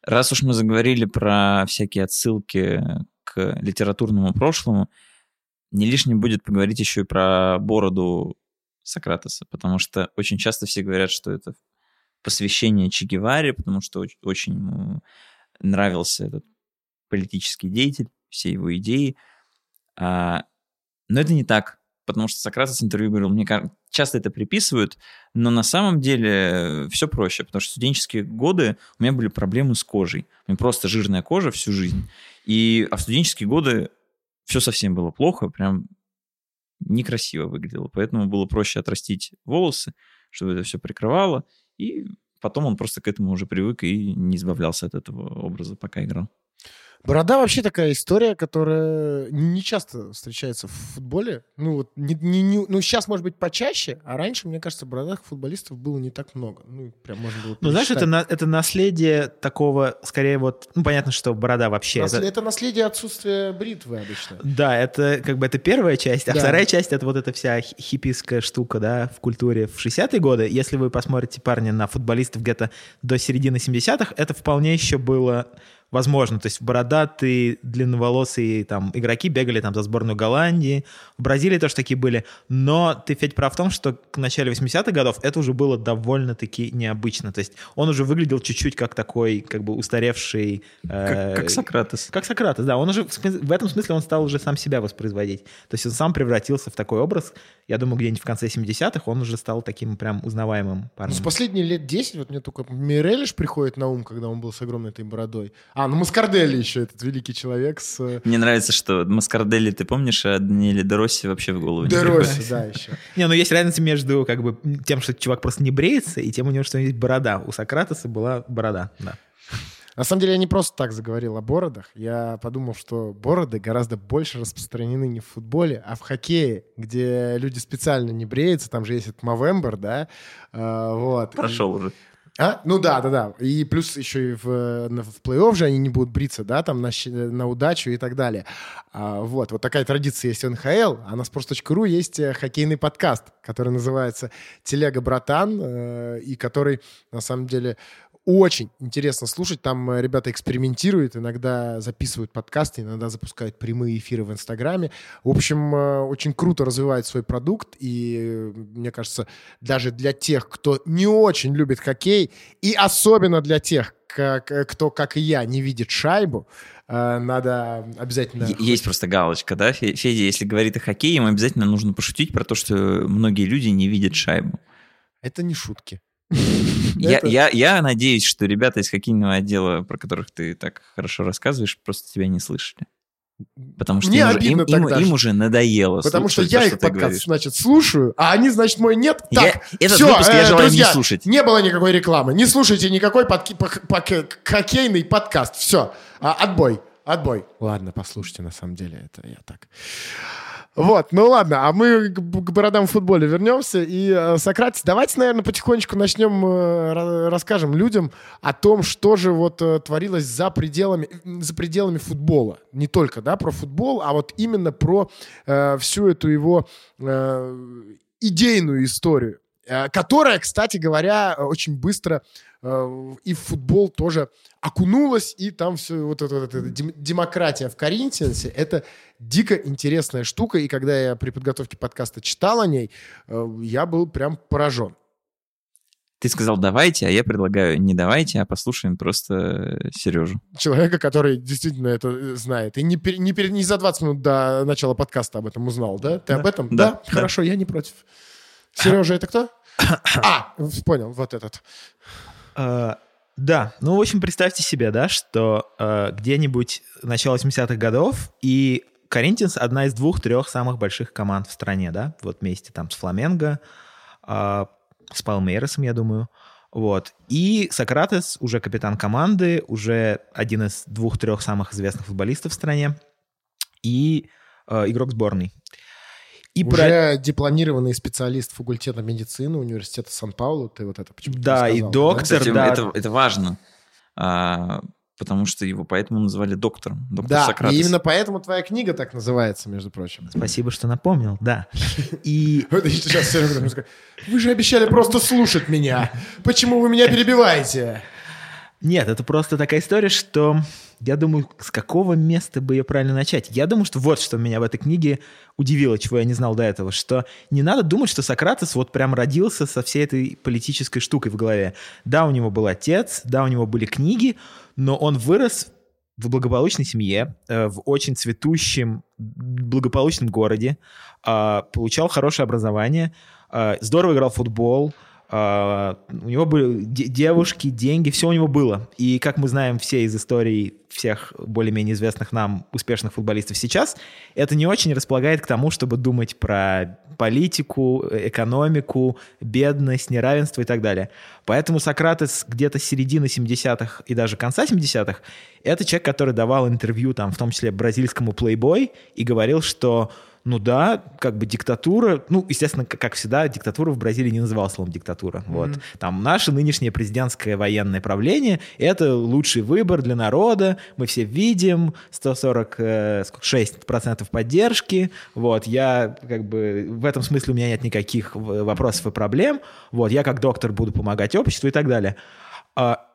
Раз уж мы заговорили про всякие отсылки к литературному прошлому, не лишним будет поговорить еще и про бороду Сократоса, потому что очень часто все говорят, что это посвящение Че Геваре, потому что оч- очень ему нравился этот политический деятель, все его идеи. А, но это не так, потому что Сократос в интервью говорил, мне кажется, часто это приписывают, но на самом деле все проще, потому что студенческие годы у меня были проблемы с кожей. У меня просто жирная кожа всю жизнь. И, а в студенческие годы все совсем было плохо, прям некрасиво выглядело. Поэтому было проще отрастить волосы, чтобы это все прикрывало. И потом он просто к этому уже привык и не избавлялся от этого образа, пока играл. Борода вообще такая история, которая не часто встречается в футболе. Ну, вот, не, не- не- ну, сейчас, может быть, почаще, а раньше, мне кажется, бородатых футболистов было не так много. Ну, прям можно было Ну, знаешь, это, на- это наследие такого, скорее вот, ну, понятно, что борода вообще... Наслед- это- это наследие отсутствия бритвы обычно. Да, это как бы это первая часть, а Да. вторая часть это вот эта вся хи- хиппийская штука, да, в культуре в 60-е годы. Если вы посмотрите, парни, на футболистов где-то до середины 70-х, это вполне еще было возможно. То есть бородатые, длинноволосые там игроки бегали там за сборную Голландии, в Бразилии тоже такие были. Но ты, Федь, прав в том, что к начале 80-х годов это уже было довольно-таки необычно. То есть он уже выглядел чуть-чуть как такой, как бы устаревший... э, Как, как Сократос. как Сократос, да. Он уже, в, этом смысле он стал уже сам себя воспроизводить. То есть он сам превратился в такой образ. Я думаю, где-нибудь в конце 70-х он уже стал таким прям узнаваемым Ну, парнем. с последние лет 10 вот мне только Мирелиш приходит на ум, когда он был с огромной этой бородой. А, ну Маскарделли еще, этот великий человек с... э, Мне нравится, что Маскарделли, ты помнишь, а Даниэле Доросси вообще в голову не Де приходит. Росси, да, еще. [LAUGHS] Не, ну есть разница между как бы тем, что чувак просто не бреется, и тем у него, что есть борода. У Сократоса была борода, да. На самом деле я не просто так заговорил о бородах. Я подумал, что бороды гораздо больше распространены не в футболе, а в хоккее, где люди специально не бреются. Там же есть этот Мовембер, да? А, вот. Прошел уже. А? Ну да, да, да. И плюс еще и в, в плей-офф же они не будут бриться, да, там на, на удачу и так далее. А, вот, вот такая традиция есть в НХЛ, а на sports.ru есть э, хоккейный подкаст, который называется «Телега, братан», э, и который, на самом деле, очень интересно слушать. Там э, ребята экспериментируют, иногда записывают подкасты, иногда запускают прямые эфиры в Инстаграме. В общем, э, очень круто развивает свой продукт, и э, мне кажется, даже для тех, кто не очень любит хоккей, и особенно для тех, как, кто, как и я, не видит шайбу, надо обязательно... Есть просто галочка, да? Фе- Федя, если говорит о хоккее, ему обязательно нужно пошутить про то, что многие люди не видят шайбу. Это не шутки. [LAUGHS] Я, я, я надеюсь, что ребята из хоккейного отдела, про которых ты так хорошо рассказываешь, просто тебя не слышали. Потому что Мне им, обидно им- им- тогда им же. уже надоело Потому что я то, их ты подкаст, говоришь. значит, слушаю, а они, значит, мой нет. Я- Так, этот всё, выпуск я э, желаю друзья, не слушать. Не было никакой рекламы. Не слушайте никакой подки- пок- пок- хоккейный подкаст. Все. отбой. Отбой. Ладно, послушайте, на самом деле, это я так. Вот, ну ладно, а мы к, бородам в футболе вернемся. И, э, Сократис, давайте, наверное, потихонечку начнем, э, расскажем людям о том, что же вот э, творилось за пределами, за пределами футбола. Не только, да, про футбол, а вот именно про э, всю эту его э, идейную историю. Которая, кстати говоря, очень быстро и в футбол тоже окунулась, и там все вот эта, вот эта демократия в Коринтиансе, это дико интересная штука, и когда я при подготовке подкаста читал о ней, э, я был прям поражен. Ты сказал давайте, а я предлагаю не давайте, а послушаем просто Сережу. Человека, который действительно это знает. И не, пер, не, пер, не за 20 минут до начала подкаста об этом узнал, да? Ты да, об этом? Да, да. Хорошо, я не против. Сережа, это кто? [COUGHS] А, понял, вот этот. А, да, ну, в общем, представьте себе, да, что э, где-нибудь начало 80-х годов, и Коринтинс одна из двух-трех самых больших команд в стране, да, вот вместе там с Фламенго, э, с Палмейросом, я думаю, вот. И Сократес уже капитан команды, уже один из двух-трех самых известных футболистов в стране, и э, игрок сборной. И Уже про... дипломированный специалист факультета медицины университета Сан-Паулу, ты вот это почему-то Да, сказал, и доктор, да? Кстати, да. Это, это важно, а, потому что его поэтому называли доктором, доктор Да, Сократес. и именно поэтому твоя книга так называется, между прочим. Спасибо, что напомнил, да. [LAUGHS] И... Сейчас Вы же обещали просто слушать меня. Почему вы меня перебиваете? Нет, это просто такая история, что я думаю, с какого места бы ее правильно начать. Я думаю, что вот что меня в этой книге удивило, чего я не знал до этого, что не надо думать, что Сократес вот прям родился со всей этой политической штукой в голове. Да, у него был отец, да, у него были книги, но он вырос в благополучной семье, э, в очень цветущем, благополучном городе, а, получал хорошее образование, а, здорово играл в футбол, Uh, у него были девушки, деньги, все у него было. И как мы знаем все из историй всех более-менее известных нам успешных футболистов сейчас, это не очень располагает к тому, чтобы думать про политику, экономику, бедность, неравенство и так далее. Поэтому Сократес где-то середины 70-х и даже конца 70-х это человек, который давал интервью, там, в том числе бразильскому Playboy, и говорил, что ну да, как бы диктатура, ну, естественно, как всегда, диктатура в Бразилии не называлась словом диктатура. Mm-hmm. Вот. Там наше нынешнее президентское военное правление — это лучший выбор для народа, мы все видим, 146% э, поддержки, вот, я как бы, в этом смысле у меня нет никаких вопросов и проблем, вот, я как доктор буду помогать обществу и так далее. А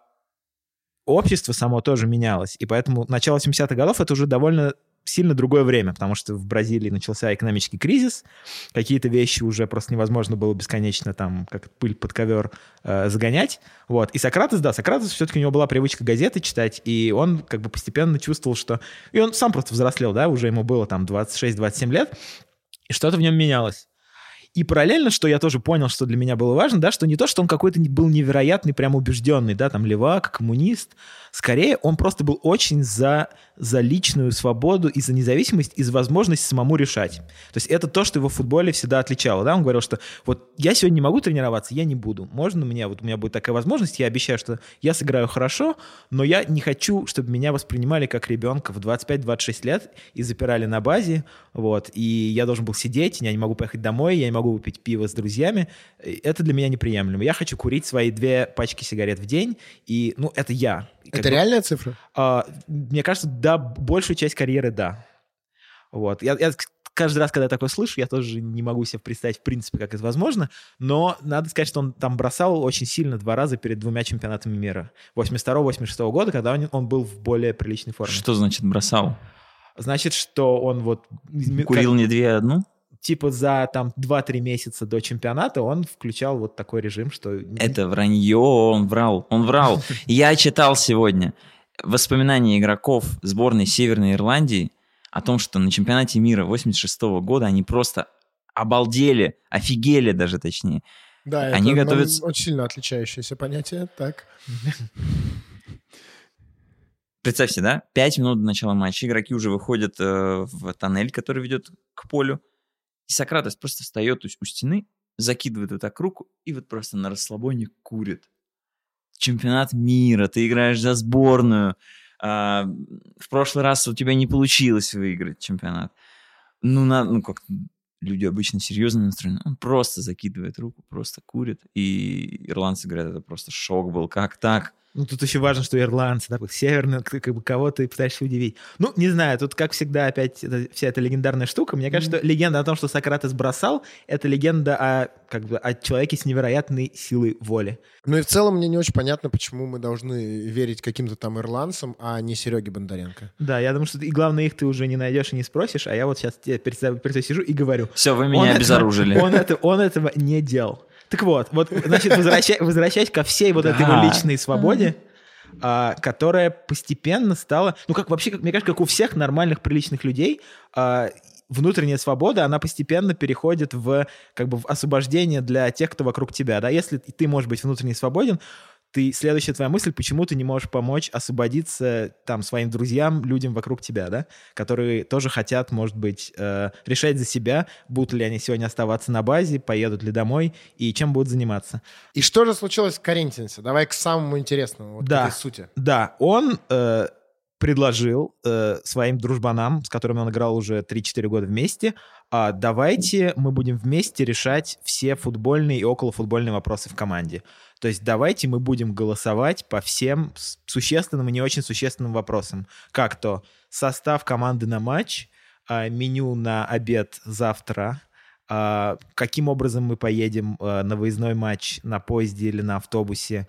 общество само тоже менялось, и поэтому начало 70-х годов — это уже довольно сильно другое время, потому что в Бразилии начался экономический кризис, какие-то вещи уже просто невозможно было бесконечно там, как пыль под ковер, э, загонять. Вот. И Сократес, да, Сократес все-таки у него была привычка газеты читать, и он как бы постепенно чувствовал, что... И он сам просто взрослел, да, уже ему было там 26-27 лет, и что-то в нем менялось. И параллельно, что я тоже понял, что для меня было важно, да, что не то, что он какой-то был невероятный, прям убежденный, да, там, левак, коммунист, скорее он просто был очень за за личную свободу и за независимость, и за возможность самому решать. То есть это то, что его в футболе всегда отличало. Да? Он говорил, что вот я сегодня не могу тренироваться, я не буду. Можно мне, вот у меня будет такая возможность, я обещаю, что я сыграю хорошо, но я не хочу, чтобы меня воспринимали как ребенка в 25-26 лет и запирали на базе, вот, и я должен был сидеть, я не могу поехать домой, я не могу выпить пиво с друзьями. Это для меня неприемлемо. Я хочу курить свои две пачки сигарет в день, и, ну, это я. Это бы, реальная цифра? А, мне кажется, да, большую часть карьеры, да. Вот. Я, я каждый раз, когда я такое слышу, я тоже не могу себе представить, в принципе, как это возможно, но надо сказать, что он там бросал очень сильно два раза перед двумя чемпионатами мира. 82-86 года, когда он, он был в более приличной форме. Что значит бросал? Значит, что он вот... Курил как... не две, а одну? Типа за там 2-3 месяца до чемпионата он включал вот такой режим, что... Это вранье, он врал, он врал. [LAUGHS] Я читал сегодня воспоминания игроков сборной Северной Ирландии о том, что на чемпионате мира 86 года они просто обалдели, офигели даже точнее. Да, они это готовятся... очень сильно отличающееся понятие, так. [LAUGHS] Представьте, да, пять минут до начала матча игроки уже выходят э, в тоннель, который ведет к полю, и Сократос просто встает у стены, закидывает вот так руку и вот просто на расслабоне курит. Чемпионат мира, ты играешь за сборную. А, в прошлый раз у тебя не получилось выиграть чемпионат. Ну, на, ну как люди обычно серьезно настроены. Он просто закидывает руку, просто курит. И ирландцы говорят, это просто шок был. Как так? Ну, тут еще важно, что ирландцы, да, северные, как бы кого ты пытаешься удивить. Ну, не знаю, тут, как всегда, опять это, вся эта легендарная штука. Мне кажется, mm-hmm. что легенда о том, что Сократес бросал, это легенда о, как бы, о человеке с невероятной силой воли. Ну и в целом мне не очень понятно, почему мы должны верить каким-то там ирландцам, а не Сереге Бондаренко. Да, я думаю, что и главное, их ты уже не найдешь и не спросишь, а я вот сейчас перед, перед тобой сижу и говорю. Все, вы меня обезоружили. Этого, он, это, он этого не делал. Так вот, вот, значит, возвращаясь, возвращаясь ко всей вот этой его личной свободе, а, которая постепенно стала, ну как вообще, как, мне кажется, как у всех нормальных приличных людей, а, внутренняя свобода, она постепенно переходит в как бы в освобождение для тех, кто вокруг тебя, да, если ты можешь быть внутренне свободен, ты, следующая твоя мысль, почему ты не можешь помочь освободиться там своим друзьям, людям вокруг тебя, да, которые тоже хотят, может быть, э, решать за себя, будут ли они сегодня оставаться на базе, поедут ли домой и чем будут заниматься. И что же случилось в Карентинсе? Давай к самому интересному, вот да, к этой сути. Да, он э, предложил э, своим дружбанам, с которыми он играл уже 3-4 года вместе, а давайте мы будем вместе решать все футбольные и околофутбольные вопросы в команде. То есть давайте мы будем голосовать по всем существенным и не очень существенным вопросам. Как то состав команды на матч, а, меню на обед завтра, каким образом мы поедем а, на выездной матч на поезде или на автобусе,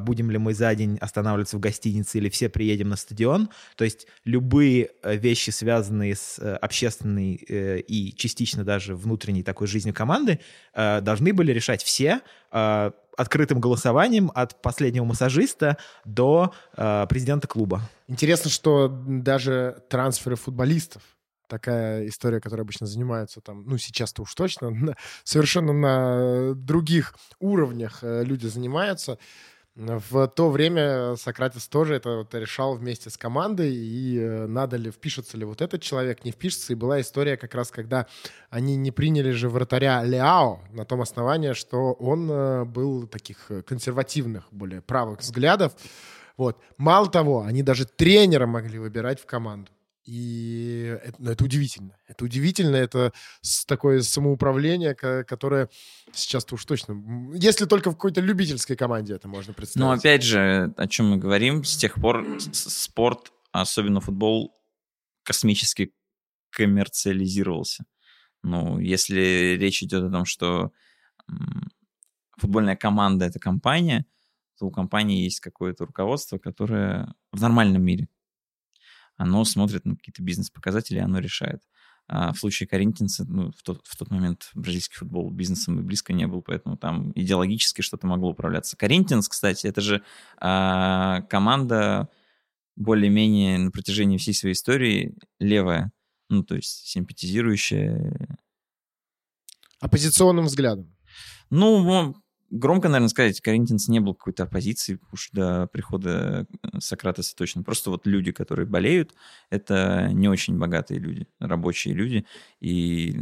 будем ли мы за день останавливаться в гостинице или все приедем на стадион. То есть любые вещи, связанные с общественной э, и частично даже внутренней такой жизнью команды, должны были решать все, открытым голосованием от последнего массажиста до президента клуба. Интересно, что даже трансферы футболистов такая история, которой обычно занимаются там, ну, сейчас-то уж точно, [LAUGHS] на, совершенно на других уровнях э, люди занимаются. В то время Сократис тоже это вот решал вместе с командой, и э, надо ли, впишется ли вот этот человек, не впишется. И была история как раз, когда они не приняли же вратаря Леао на том основании, что он э, был таких консервативных, более правых взглядов. Вот. Мало того, они даже тренера могли выбирать в команду. И это, ну, это удивительно. Это удивительно, это такое самоуправление, которое сейчас-то уж точно... Если только в какой-то любительской команде это можно представить. Ну, опять же, о чем мы говорим, с тех пор [CLEARS THROAT] спорт, особенно футбол, космически коммерциализировался. Ну, если речь идет о том, что футбольная команда — это компания, то у компании есть какое-то руководство, которое в нормальном мире оно смотрит на какие-то бизнес-показатели, оно решает. А в случае Коринтинса, ну, в тот, в тот момент бразильский футбол бизнесом и близко не был, поэтому там идеологически что-то могло управляться. Коринтинс, кстати, это же а, команда более-менее на протяжении всей своей истории левая, ну, то есть симпатизирующая. Оппозиционным взглядом. Ну, громко, наверное, сказать, Коринтинс не был какой-то оппозиции уж до прихода э, Сократеса точно. Просто вот люди, которые болеют, это не очень богатые люди, рабочие люди, и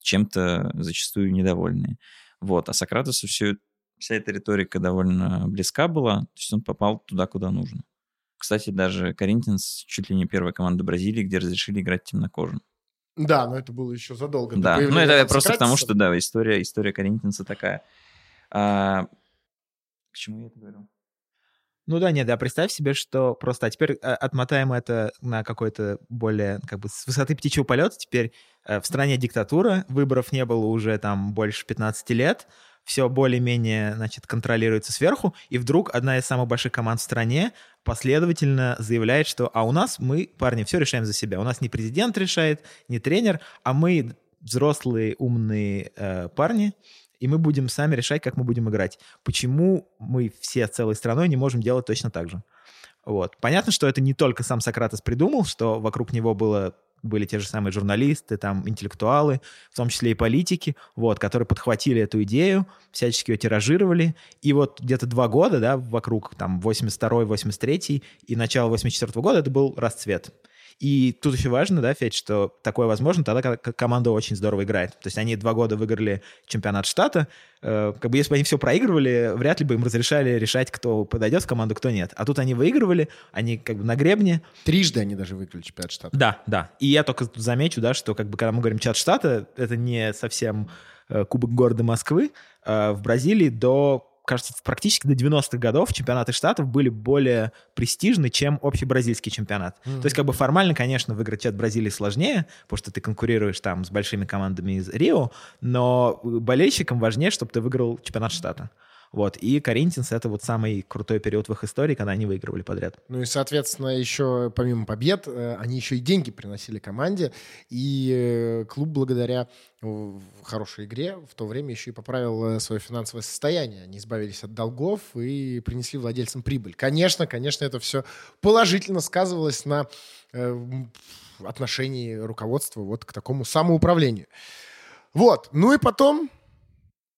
чем-то зачастую недовольные. Вот. А Сократесу все, вся эта риторика довольно близка была, то есть он попал туда, куда нужно. Кстати, даже Коринтинс чуть ли не первая команда Бразилии, где разрешили играть темнокожим. Да, но это было еще задолго. Да, ну это просто к тому, что да, история, история Коринтинса такая. А, к чему я это говорю? Ну да, нет, да, представь себе, что просто, а теперь а, отмотаем это на какой-то более, как бы, с высоты птичьего полета, теперь э, в стране диктатура, выборов не было уже там больше 15 лет, все более-менее, значит, контролируется сверху, и вдруг одна из самых больших команд в стране последовательно заявляет, что а у нас мы, парни, все решаем за себя. У нас не президент решает, не тренер, а мы взрослые умные э, парни, и мы будем сами решать, как мы будем играть. Почему мы все целой страной не можем делать точно так же? Вот. Понятно, что это не только сам Сократес придумал, что вокруг него было были те же самые журналисты, там, интеллектуалы, в том числе и политики, вот, которые подхватили эту идею, всячески ее тиражировали. И вот где-то два года, да, вокруг, там, 82-й, 83-й и начало 84 -го года это был расцвет. И тут еще важно, да, Федь, что такое возможно тогда, когда команда очень здорово играет. То есть они два года выиграли чемпионат штата, э, как бы если бы они все проигрывали, вряд ли бы им разрешали решать, кто подойдет в команду, кто нет. А тут они выигрывали, они как бы на гребне. Трижды они даже выиграли чемпионат штата. Да, да. И я только замечу, да, что как бы когда мы говорим чемпионат штата, это не совсем э, Кубок города Москвы. Э, в Бразилии до кажется, практически до 90-х годов чемпионаты штатов были более престижны, чем общий бразильский чемпионат. Mm-hmm. То есть, как бы формально, конечно, выиграть чемпионат Бразилии сложнее, потому что ты конкурируешь там с большими командами из Рио, но болельщикам важнее, чтобы ты выиграл чемпионат штата. Вот. И Коринтинс — это вот самый крутой период в их истории, когда они выигрывали подряд. Ну и, соответственно, еще помимо побед, э, они еще и деньги приносили команде. И э, клуб благодаря хорошей игре в то время еще и поправил э, свое финансовое состояние. Они избавились от долгов и принесли владельцам прибыль. Конечно, конечно, это все положительно сказывалось на отношении руководства вот к такому самоуправлению. Вот. Ну и потом...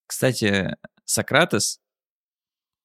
Кстати, Сократес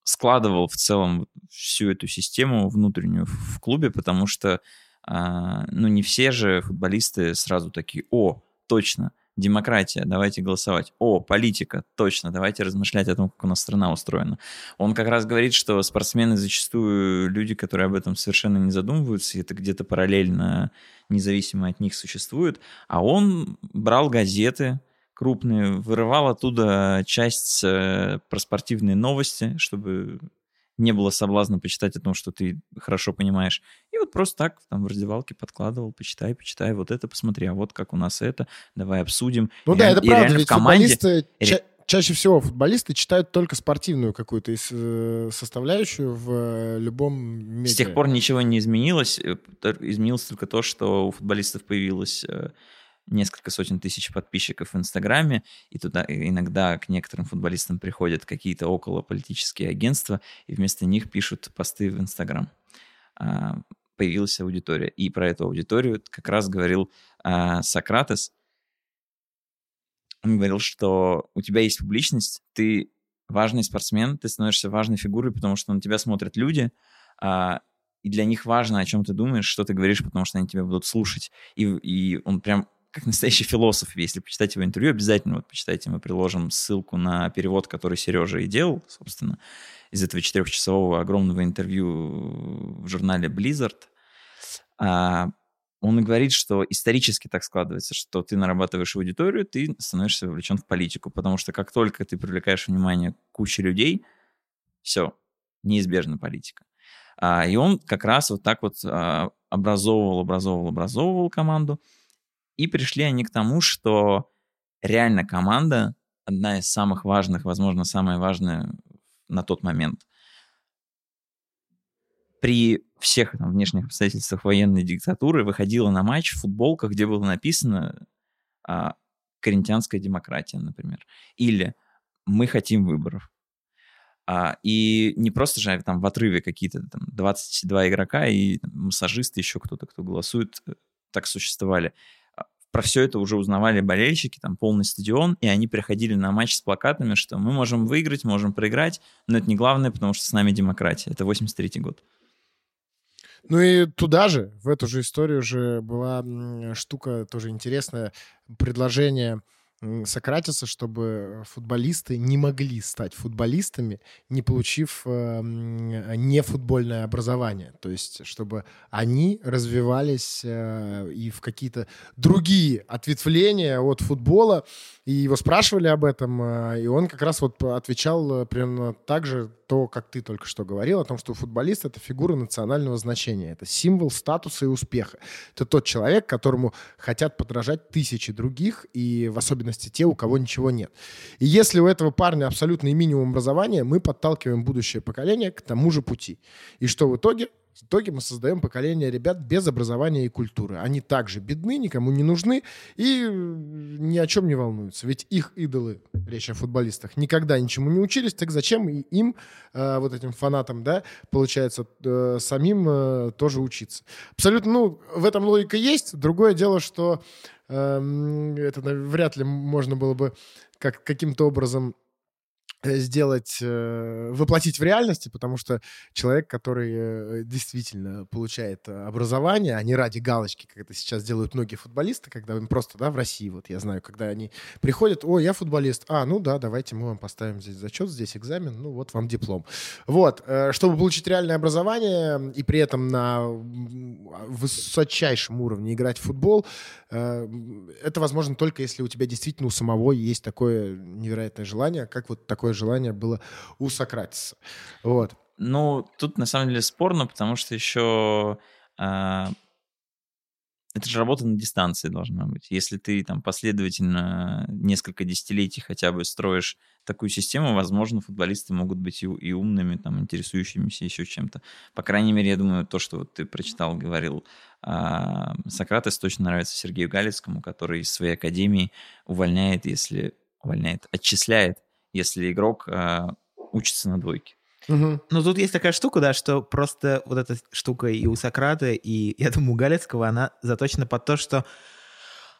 складывал в целом всю эту систему внутреннюю в клубе, потому что, а, ну, не все же футболисты сразу такие, о, точно, демократия, давайте голосовать. О, политика, точно, давайте размышлять о том, как у нас страна устроена. Он как раз говорит, что спортсмены зачастую люди, которые об этом совершенно не задумываются, и это где-то параллельно, независимо от них существует. А он брал газеты, крупные, вырывал оттуда часть э, про спортивные новости, чтобы не было соблазна почитать о том, что ты хорошо понимаешь. И вот просто так там в раздевалке подкладывал, почитай, почитай, вот это посмотри, а вот как у нас это, давай обсудим. Ну и да, это и правда, ведь команде... футболисты ча- чаще всего футболисты читают только спортивную какую-то э, составляющую в э, любом медиа. С тех пор ничего не изменилось, э, изменилось только то, что у футболистов появилась несколько сотен тысяч подписчиков в Инстаграме, и туда иногда к некоторым футболистам приходят какие-то околополитические агентства, и вместо них пишут посты в Инстаграм. А, появилась аудитория. И про эту аудиторию как раз говорил а, Сократес. Он говорил, что у тебя есть публичность, ты важный спортсмен, ты становишься важной фигурой, потому что на тебя смотрят люди, а, и для них важно, о чем ты думаешь, что ты говоришь, потому что они тебя будут слушать. И, и он прям как настоящий философ. [LAUGHS] Если почитать его интервью, обязательно вот почитайте, мы приложим ссылку на перевод, который Сережа и делал, собственно, из этого четырехчасового огромного интервью в журнале Blizzard. А, он говорит, что исторически так складывается, что ты нарабатываешь аудиторию, ты становишься вовлечен в политику, потому что как только ты привлекаешь внимание кучи людей, все, неизбежна политика. А, и он как раз вот так вот а, образовывал, образовывал, образовывал команду. И пришли они к тому, что реально команда одна из самых важных, возможно, самая важная на тот момент. При всех там, внешних обстоятельствах военной диктатуры выходила на матч в футболках, где было написано а, «Коринтианская демократия», например. Или «Мы хотим выборов». А, и не просто же там в отрыве какие-то там 22 игрока и там, массажисты, еще кто-то, кто голосует, э, так существовали про все это уже узнавали болельщики, там полный стадион, и они приходили на матч с плакатами, что мы можем выиграть, можем проиграть, но это не главное, потому что с нами демократия. Это 83 год. Ну и туда же, в эту же историю уже была штука тоже интересная, предложение Сократиса, чтобы футболисты не могли стать футболистами, не получив э, не футбольное образование. То есть, чтобы они развивались э, и в какие-то другие ответвления от футбола. И его спрашивали об этом, э, и он как раз вот отвечал примерно так же, то, как ты только что говорил, о том, что футболист — это фигура национального значения, это символ статуса и успеха. Это тот человек, которому хотят подражать тысячи других, и в особенности те, у кого ничего нет. И если у этого парня абсолютный минимум образования, мы подталкиваем будущее поколение к тому же пути. И что в итоге? В итоге мы создаем поколение ребят без образования и культуры. Они также бедны, никому не нужны и ни о чем не волнуются. Ведь их идолы, речь о футболистах, никогда ничему не учились, так зачем им, э, вот этим фанатам, да, получается, э, самим э, тоже учиться? Абсолютно, ну, в этом логика есть. Другое дело, что это вряд ли можно было бы как, каким-то образом сделать, э, воплотить в реальности, потому что человек, который э, действительно получает образование, а не ради галочки, как это сейчас делают многие футболисты, когда им просто, да, в России, вот я знаю, когда они приходят, о, я футболист, а, ну да, давайте мы вам поставим здесь зачет, здесь экзамен, ну вот вам диплом. Вот, чтобы получить реальное образование и при этом на высочайшем уровне играть в футбол, это возможно только если у тебя действительно у самого есть такое невероятное желание, как вот такое желание было у Сократиса. Вот. Ну, тут на самом деле спорно, потому что еще а, это же работа на дистанции должна быть. Если ты там последовательно несколько десятилетий хотя бы строишь такую систему, возможно, футболисты могут быть и, и умными, там, интересующимися еще чем-то. По крайней мере, я думаю, то, что вот ты прочитал, говорил, а, Сократес точно нравится Сергею Галицкому, который из своей академии увольняет, если увольняет, отчисляет, если игрок а, учится на двойке. Угу. Ну, тут есть такая штука, да, что просто вот эта штука и у Сократа, и, я думаю, у Галецкого, она заточена под то, что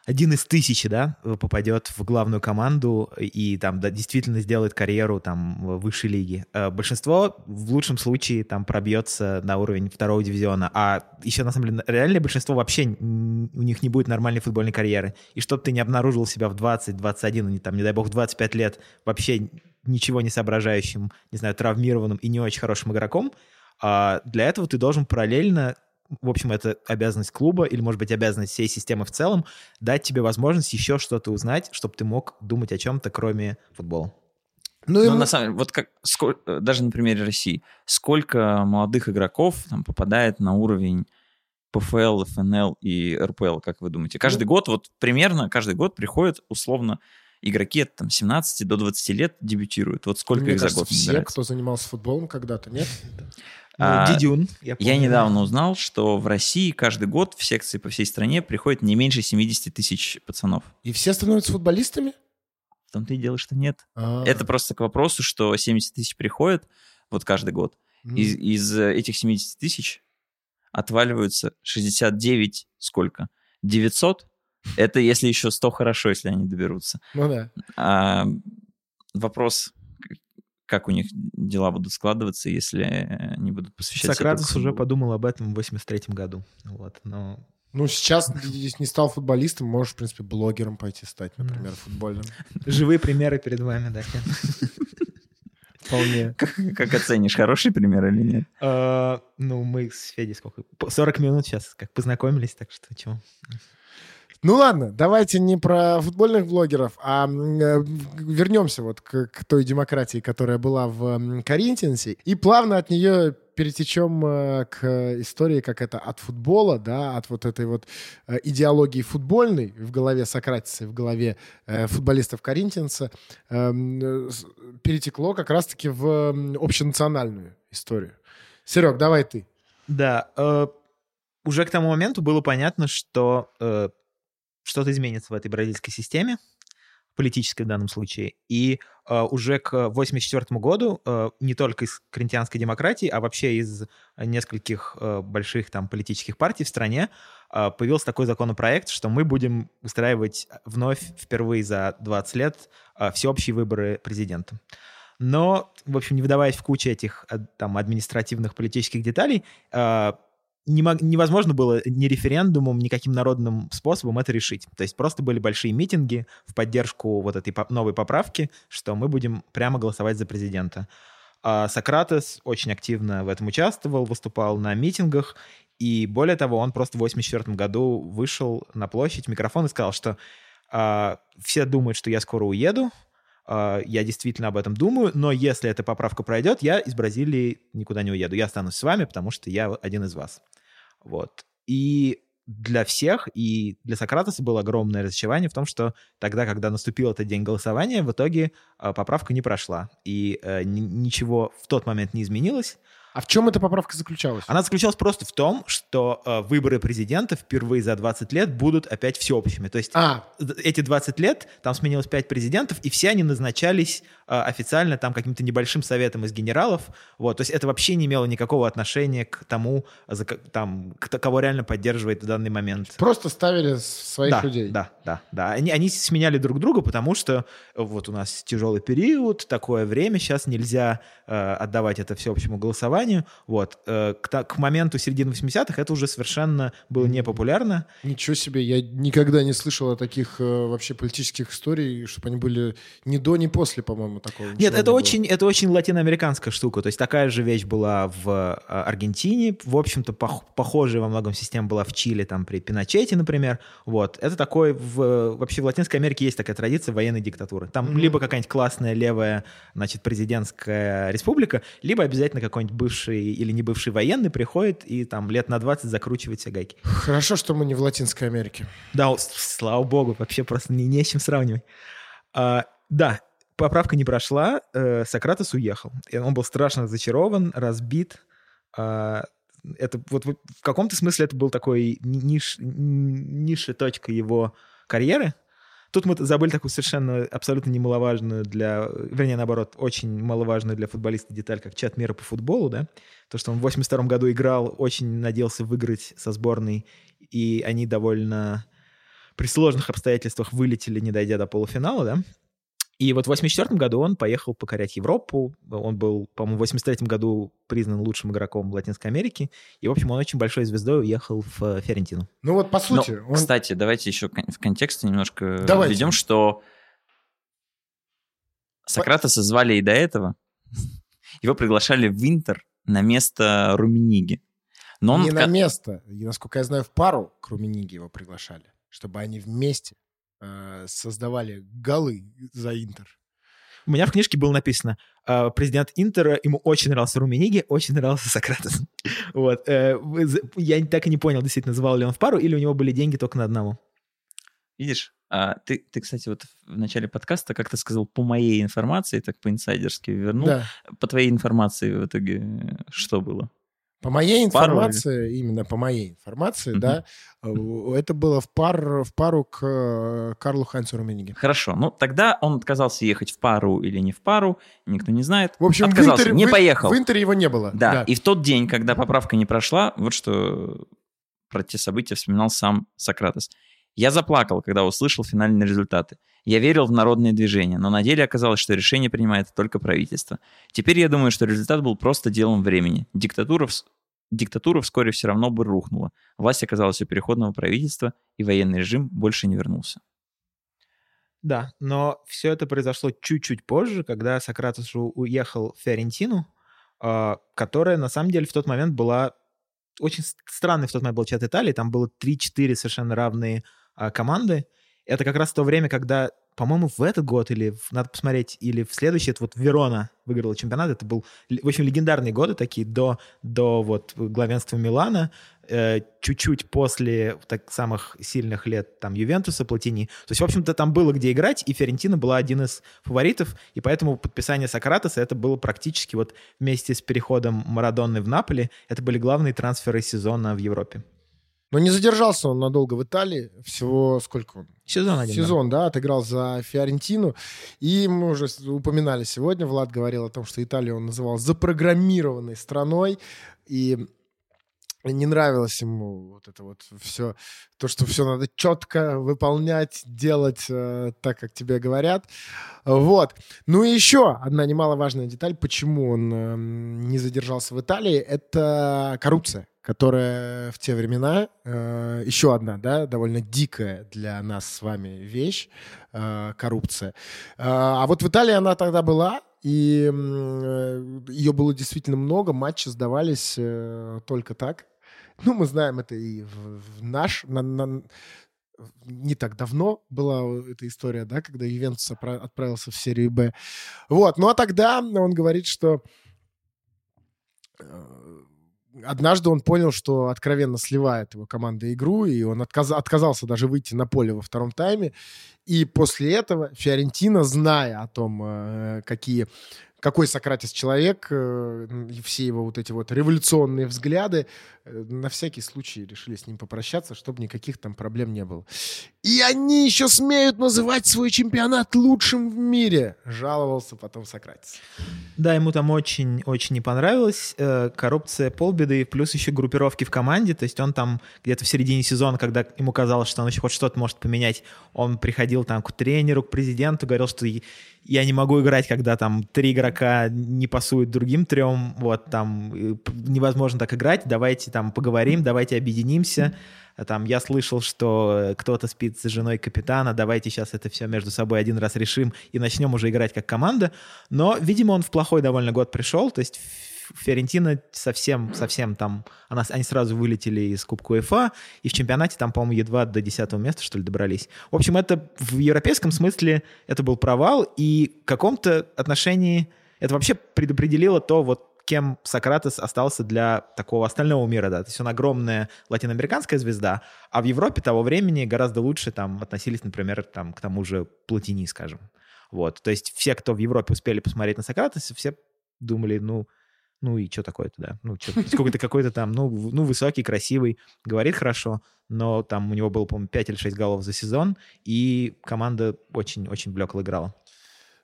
один из тысячи, да, попадет в главную команду и там да, действительно сделает карьеру там в высшей лиге. Э, большинство в лучшем случае там пробьется на уровень второго дивизиона, а еще на самом деле реальное большинство вообще у них не будет нормальной футбольной карьеры. И чтобы ты не обнаружил себя в 20, 21, не, там, не дай бог, в 25 лет вообще ничего не соображающим, не знаю, травмированным и не очень хорошим игроком, а для этого ты должен параллельно в общем, это обязанность клуба или, может быть, обязанность всей системы в целом, дать тебе возможность еще что-то узнать, чтобы ты мог думать о чем-то, кроме футбола. Ну, ну и... на самом деле, вот как, сколько, даже на примере России, сколько молодых игроков там попадает на уровень ПФЛ, ФНЛ и РПЛ, как вы думаете? Каждый ну... год, вот примерно каждый год приходят условно игроки от там, 17 до 20 лет дебютируют. Вот сколько Мне их кажется, за год все, кто занимался футболом когда-то, нет? [LAUGHS] Ну, а, Дидюн. Я, я недавно узнал, что в России каждый год в секции по всей стране приходит не меньше 70 тысяч пацанов. И все становятся футболистами? В том-то и дело, что нет. А-а-а. Это просто к вопросу, что 70 тысяч приходят вот каждый год. Mm. Из, из этих 70 тысяч отваливаются 69 сколько? 900? Это если еще 100 хорошо, если они доберутся. Ну да. А, вопрос, как у них дела будут складываться, если они будут посвящать Сократос уже подумал об этом в 83 году. Вот, но... Ну, сейчас, если не стал футболистом, можешь, в принципе, блогером пойти стать, например, футбольным. [LAUGHS] Живые примеры перед вами, да. [LAUGHS] Вполне. Как, как оценишь, хороший пример или нет? Uh, ну, мы с Федей сколько? 40 минут сейчас как познакомились, так что чего. Ну ладно, давайте не про футбольных блогеров, а э, вернемся вот к, к той демократии, которая была в Коринтиансе, и плавно от нее перетечем э, к истории, как это от футбола, да, от вот этой вот э, идеологии футбольной в голове Сократиса, в голове футболистов Коринтианса, э, перетекло как раз-таки в общенациональную историю. Серег, давай ты. Да, э, уже к тому моменту было понятно, что э, что-то изменится в этой бразильской системе, политической в данном случае. И э, уже к 1984 году э, не только из коринтианской демократии, а вообще из нескольких э, больших там политических партий в стране э, появился такой законопроект, что мы будем устраивать вновь впервые за 20 лет э, всеобщие выборы президента. Но, в общем, не выдаваясь в кучу этих э, там административных политических деталей, э, невозможно было ни референдумом, ни каким народным способом это решить. То есть просто были большие митинги в поддержку вот этой новой поправки, что мы будем прямо голосовать за президента. А Сократес очень активно в этом участвовал, выступал на митингах, и более того, он просто в 1984 году вышел на площадь, микрофон и сказал, что а, все думают, что я скоро уеду, я действительно об этом думаю, но если эта поправка пройдет, я из Бразилии никуда не уеду. Я останусь с вами, потому что я один из вас. Вот. И для всех, и для Сократоса было огромное разочарование в том, что тогда, когда наступил этот день голосования, в итоге э, поправка не прошла, и э, ничего в тот момент не изменилось. А в чем эта поправка заключалась? Она заключалась просто в том, что э, выборы президента впервые за 20 лет будут опять всеобщими. То есть А, эти 20 лет, там сменилось 5 президентов, и все они назначались э, официально там каким-то небольшим советом из генералов. Вот, то есть это вообще не имело никакого отношения к тому, за, ка- там, к- кого реально поддерживает в данный момент. просто ставили своих да, людей. Да, да, да. Они, они сменяли друг друга, потому что вот у нас тяжелый период, такое время, сейчас нельзя э, отдавать это всеобщему голосованию. Вот. Э, к, к моменту середины 80-х это уже совершенно было непопулярно. Ничего себе, я никогда не слышал о таких э, вообще политических историй, чтобы они были ни до, ни после, по-моему, такого. Нет, это не было. очень, это очень латиноамериканская штука. То есть такая же вещь была в э, Аргентине. В общем-то, пох- похожая во многом система была в Чили, там при Пиночете, например. Вот. Это такой... В, вообще в Латинской Америке есть такая традиция военной диктатуры. Там Мгм. либо какая-нибудь классная левая, значит, президентская республика, либо обязательно какой-нибудь бывший или не бывший военный приходит и там лет на 20 закручивает все гайки. Хорошо, что мы не в Латинской Америке. Да, слава богу, вообще просто не, не с чем сравнивать. А, да, поправка не прошла, э, Сократос уехал. Он был страшно разочарован, разбит. А, это вот в каком-то смысле это был такой ни- ниш, н- низшая точка его карьеры. Тут мы забыли такую совершенно абсолютно немаловажную для, вернее, наоборот, очень маловажную для футболиста деталь, как чат мира по футболу, да, то, что он в 82 году играл, очень надеялся выиграть со сборной, и они довольно при сложных обстоятельствах вылетели, не дойдя до полуфинала, да. И вот в 84 году он поехал покорять Европу. Он был, по-моему, в 83 году признан лучшим игроком Латинской Америки. И, в общем, он очень большой звездой уехал в э, Ферентину. Ну вот, по Но, сути, он... Кстати, давайте еще в контексте немножко Давайте. введем, что Сократоса звали и до этого. Его приглашали в Интер на место Румениги. Но он не на место. И, насколько я знаю, в пару к Румениге его приглашали, чтобы они вместе э, создавали голы за Интер. У меня в книжке было написано, э, президент Интера, ему очень нравился Румениги, очень нравился Сократос. [LAUGHS] Вот. э, Я так и не понял, действительно, звал ли он в пару, или у него были деньги только на одного. Видишь, а ты, ты, кстати, вот в начале подкаста как-то сказал по моей информации, так по-инсайдерски вернул. да. По твоей информации в итоге что было? По моей пару информации, именно по моей информации, Мгм. да, э, это было в, пар, в пару к э, Карлу Хайнцу Румениге. Хорошо, ну тогда он отказался ехать в пару или не в пару, никто не знает. В общем, в отказался, Интере, не в- поехал. В Интере его не было. Да, и в тот день, когда поправка не прошла, вот что про те события вспоминал сам Сократос. Я заплакал, когда услышал финальные результаты. Я верил в народные движения, но на деле оказалось, что решение принимает только правительство. Теперь я думаю, что результат был просто делом времени. Диктатура, диктатура вскоре все равно бы рухнула. Власть оказалась у переходного правительства, и военный режим больше не вернулся. Да, но все это произошло чуть-чуть позже, когда Сократос у- уехал в Фиорентину, а, которая на самом деле в тот момент была очень с- странный в тот момент был чат Италии, там было 3-4 совершенно равные а, команды. Это как раз то время, когда, по-моему, в этот год или, в- надо посмотреть, или в следующий, это вот Верона выиграла чемпионат, это был, в общем, легендарные годы такие, до, до вот главенства Милана, э, чуть-чуть после так самых сильных лет там Ювентуса, Платини. То есть, в общем-то, там было где играть, и Фиорентина была один из фаворитов, и поэтому подписание Сократоса это было практически вот вместе с переходом Марадонны в Наполе, это были главные трансферы сезона в Европе. Но не задержался он надолго в Италии. Всего сколько он? Сезон один. да. Сезон, да, отыграл за Фиорентину. И мы уже упоминали сегодня, Влад говорил о том, что Италию он называл запрограммированной страной. И не нравилось ему вот это вот все, то, что все надо четко выполнять, делать э, так, как тебе говорят. Вот. Ну и еще одна немаловажная деталь, почему он эм, не задержался в Италии, это коррупция которая в те времена, э, еще одна, да, довольно дикая для нас с вами вещь, э, коррупция. Э, а вот в Италии она тогда была, и э, ее было действительно много, матчи сдавались э, только так. Ну, мы знаем это и в, в наш, на- на- не так давно была эта история, да, когда Ювентус отправился в серию Б. Вот, ну а тогда он говорит, что э, однажды он понял, что откровенно сливает его команда игру, и он отказ- отказался даже выйти на поле во втором тайме. И после этого Фиорентина, зная о том, э, какие какой Сократис человек, э, и все его вот эти вот революционные взгляды, э, на всякий случай решили с ним попрощаться, чтобы никаких там проблем не было. И они еще смеют называть свой чемпионат лучшим в мире, жаловался потом Сократис. Да, ему там очень-очень не понравилось. Э, коррупция полбеды, плюс еще группировки в команде. То есть он там где-то в середине сезона, когда ему казалось, что он еще хоть что-то может поменять, он приходил там к тренеру, к президенту, говорил, что я не могу играть, когда там три игрока не пасуют другим трем, вот там э, невозможно так играть, давайте там поговорим, давайте объединимся. Там я слышал, что кто-то спит с женой капитана, давайте сейчас это все между собой один раз решим и начнем уже играть как команда. Но, видимо, он в плохой довольно год пришел, то есть Фиорентина совсем, совсем там, она, они сразу вылетели из Кубка УЕФА, и в чемпионате там, по-моему, едва до 10 места, что ли, добрались. В общем, это в европейском смысле это был провал, и в каком-то отношении это вообще предопределило то, вот кем Сократес остался для такого остального мира, да, то есть он огромная латиноамериканская звезда, а в Европе того времени гораздо лучше там относились, например, там, к тому же Платини, скажем. Вот, то есть все, кто в Европе успели посмотреть на Сократеса, все думали, ну, ну и что такое-то, да? Ну, сколько-то какой-то там, ну, ну, высокий, красивый, говорит хорошо, но там у него было, по-моему, 5 или 6 голов за сезон, и команда очень-очень блекло играла.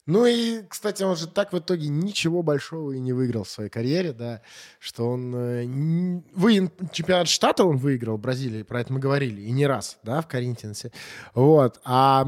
Ну и, кстати, он же так в итоге ничего большого и не выиграл в своей карьере, да, что он... Э, вы, чемпионат штата он выиграл в Бразилии, про это мы говорили, и не раз, да, в Коринтинсе. Вот. А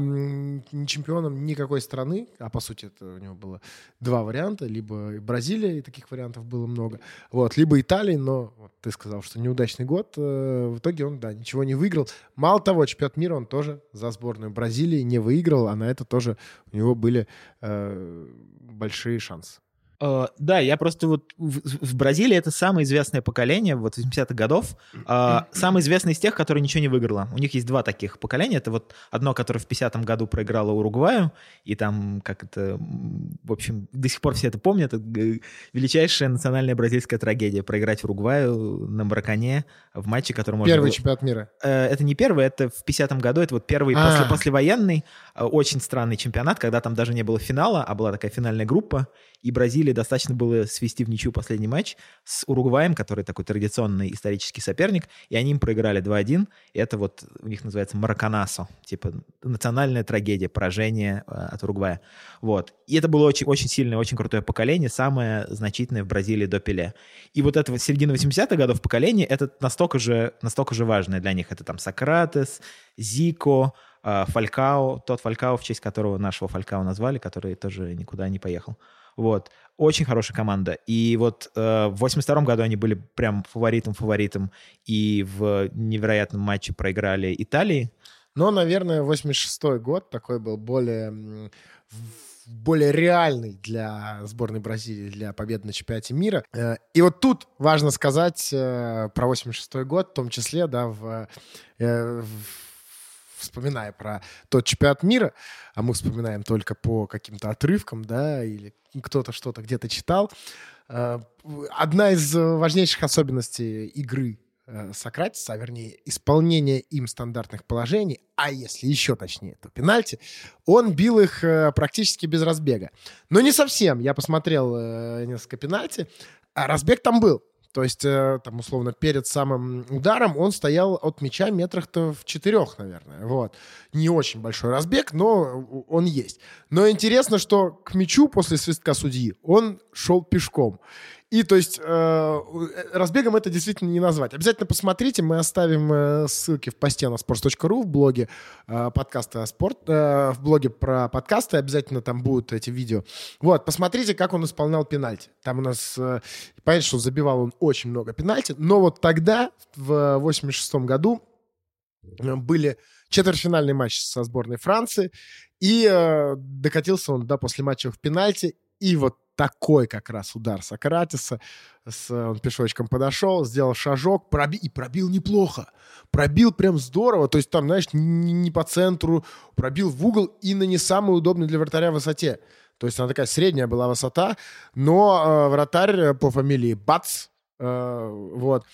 чемпионом никакой страны, а по сути это у него было два варианта, либо Бразилия, и таких вариантов было много, вот, либо Италия, но вот, ты сказал, что неудачный год, э, в итоге он, да, ничего не выиграл. Мало того, чемпионат мира он тоже за сборную Бразилии не выиграл, а на это тоже у него были большие шансы. Uh, да, я просто вот в, в Бразилии это самое известное поколение вот 80-х годов. Uh, самое известное из тех, которые ничего не выиграло. У них есть два таких поколения. Это вот одно, которое в 50-м году проиграло Уругваю, и там как это, в общем, до сих пор все это помнят. Это величайшая национальная бразильская трагедия. Проиграть Уругваю на Маракане в матче, который можно... Первый было... чемпионат мира. Uh, это не первый, это в 50-м году. Это вот первый а. после, послевоенный, очень странный чемпионат, когда там даже не было финала, а была такая финальная группа, и Бразилии достаточно было свести в ничью последний матч с Уругваем, который такой традиционный исторический соперник, и они им проиграли 2-1. И это вот у них называется Мараканасо, типа национальная трагедия, поражение э, от Уругвая. Вот. И это было очень, очень сильное, очень крутое поколение, самое значительное в Бразилии до Пеле. И вот это вот середина 80-х годов поколение, это настолько же, настолько же важное для них. Это там Сократес, Зико, э, Фалькао, тот Фалькао, в честь которого нашего Фалькао назвали, который тоже никуда не поехал. Вот. Очень хорошая команда. И вот э, в 82 году они были прям фаворитом-фаворитом. И в невероятном матче проиграли Италии. Но, наверное, 86 год такой был более более реальный для сборной Бразилии для победы на чемпионате мира. Э, и вот тут важно сказать э, про 86 год, в том числе, да, в, э, в вспоминая про тот чемпионат мира, а мы вспоминаем только по каким-то отрывкам, да, или кто-то что-то где-то читал, э, одна из важнейших особенностей игры э, Сократиса, а вернее исполнение им стандартных положений, а если еще точнее, то пенальти, он бил их э, практически без разбега. Но не совсем. Я посмотрел несколько пенальти, а разбег там был. То есть, э, там, условно, перед самым ударом он стоял от мяча метрах-то в четырех, наверное. Вот. Не очень большой разбег, но он есть. Но интересно, что к мячу после свистка судьи он шел пешком. И то есть э, разбегом это действительно не назвать. Обязательно посмотрите, мы оставим э, ссылки в посте на sports.ru в блоге э, подкаста спорт, э, в блоге про подкасты, обязательно там будут эти видео. Вот, посмотрите, как он исполнял пенальти. Там у нас, э, понятно, что забивал он очень много пенальти, но вот тогда, в 86 году, э, были четвертьфинальный матч со сборной Франции, и э, докатился он да, после матча в пенальти, и вот такой как раз удар Сократиса. С, он пешочком подошел, сделал шажок проби, и пробил неплохо. Пробил прям здорово. То есть там, знаешь, не, не по центру, пробил в угол и на не самой удобной для вратаря высоте. То есть она такая средняя была высота, но э, вратарь по фамилии Бац, э, вот,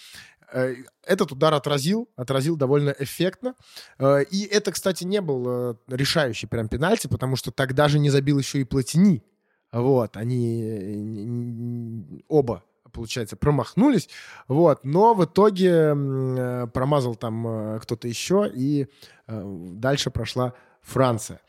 э, этот удар отразил, отразил довольно эффектно. Э, и это, кстати, не был э, решающий прям пенальти, потому что тогда же не забил еще и Платини Вот, они э, оба, получается, промахнулись. Вот, но в итоге э, промазал там э, кто-то еще, и э, дальше прошла Франция.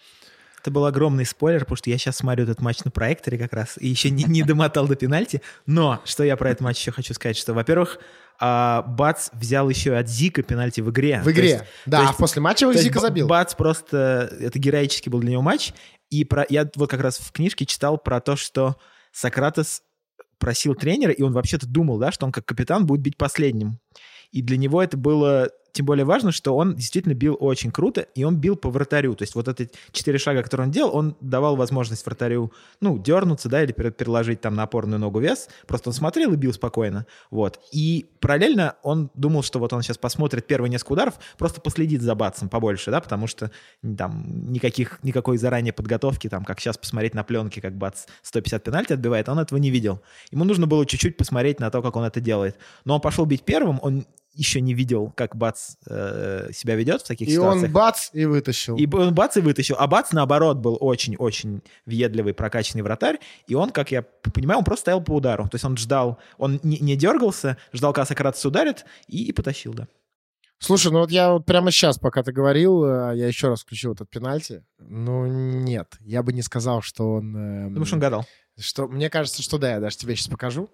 Это был огромный спойлер, потому что я сейчас смотрю этот матч на проекторе как раз и еще не, не домотал до пенальти. Но что я про этот матч еще хочу сказать, что, во-первых, а, Бац взял еще от Зика пенальти в игре. В игре, есть- да, а есть- после матча есть Зика забил. Бац просто... Это героический был для него матч. И про, я вот как раз в книжке читал про то, что Сократос просил тренера, и он вообще-то думал, да, что он как капитан будет бить последним. И для него это было тем более важно, что он действительно бил очень круто, и он бил по вратарю. То есть вот эти четыре шага, которые он делал, он давал возможность вратарю, ну, дернуться, да, или пере- переложить там на опорную ногу вес. Просто он смотрел и бил спокойно. Вот. И параллельно он думал, что вот он сейчас посмотрит первые несколько ударов, просто последит за Батсом побольше, да, потому что там никаких, никакой заранее подготовки, там, как сейчас посмотреть на пленке, как Бац 150 пенальти отбивает, он этого не видел. Ему нужно было чуть-чуть посмотреть на то, как он это делает. Но он пошел бить первым, он еще не видел, как Бац э, себя ведет в таких И ситуациях. он бац, и вытащил. И он бац и вытащил. А бац, наоборот, был очень-очень въедливый, прокачанный вратарь. И он, как я понимаю, он просто стоял по удару. То есть он ждал, он не, не дергался, ждал, когда Сократос ударит, и, и потащил, да. Слушай, ну вот я вот прямо сейчас, пока ты говорил, э, я еще раз включил этот пенальти. Ну, нет, я бы не сказал, что он... эм, Потому что он гадал. Что, мне кажется, что да, я даже тебе сейчас покажу.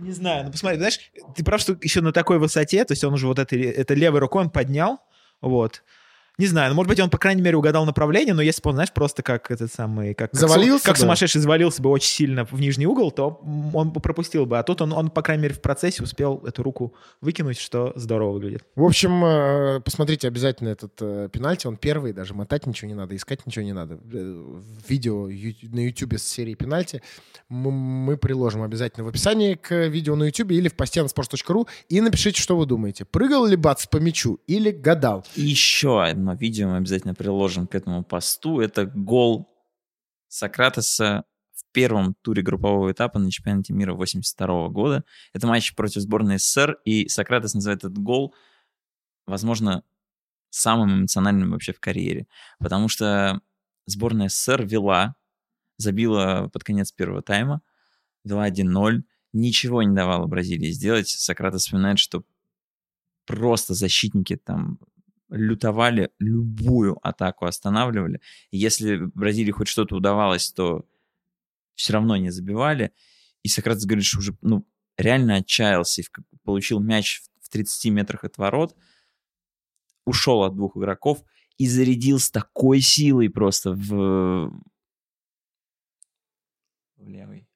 Не знаю, ну посмотри, знаешь, ты прав, что еще на такой высоте, то есть он уже вот это, это левой рукой он поднял, вот. Не знаю, ну, может быть, он, по крайней мере, угадал направление, но если бы он, знаешь, просто как этот самый... Как, как Завалился Как, бы? сумасшедший завалился бы очень сильно в нижний угол, то он бы пропустил бы. А тут он, он, по крайней мере, в процессе успел эту руку выкинуть, что здорово выглядит. В общем, э, посмотрите обязательно этот э, пенальти. Он первый, даже мотать ничего не надо, искать ничего не надо. Э, Видео на YouTube с серии пенальти мы приложим обязательно в описании к видео на YouTube или в посте на sports.ru и напишите, что вы думаете. Прыгал ли Бац по мячу или гадал? И еще одно видео мы обязательно приложим к этому посту. Это гол Сократоса в первом туре группового этапа на чемпионате мира 82 года. Это матч против сборной СССР, и Сократос называет этот гол, возможно, самым эмоциональным вообще в карьере. Потому что сборная СССР вела, забила под конец первого тайма, вела 1-0, ничего не давала Бразилии сделать. Сократос вспоминает, что просто защитники там лютовали, любую атаку останавливали. Если Бразилии хоть что-то удавалось, то все равно не забивали. И Сократос говорит, что уже ну, реально отчаялся и получил мяч в 30 метрах от ворот, ушел от двух игроков и зарядил с такой силой просто в... в левый.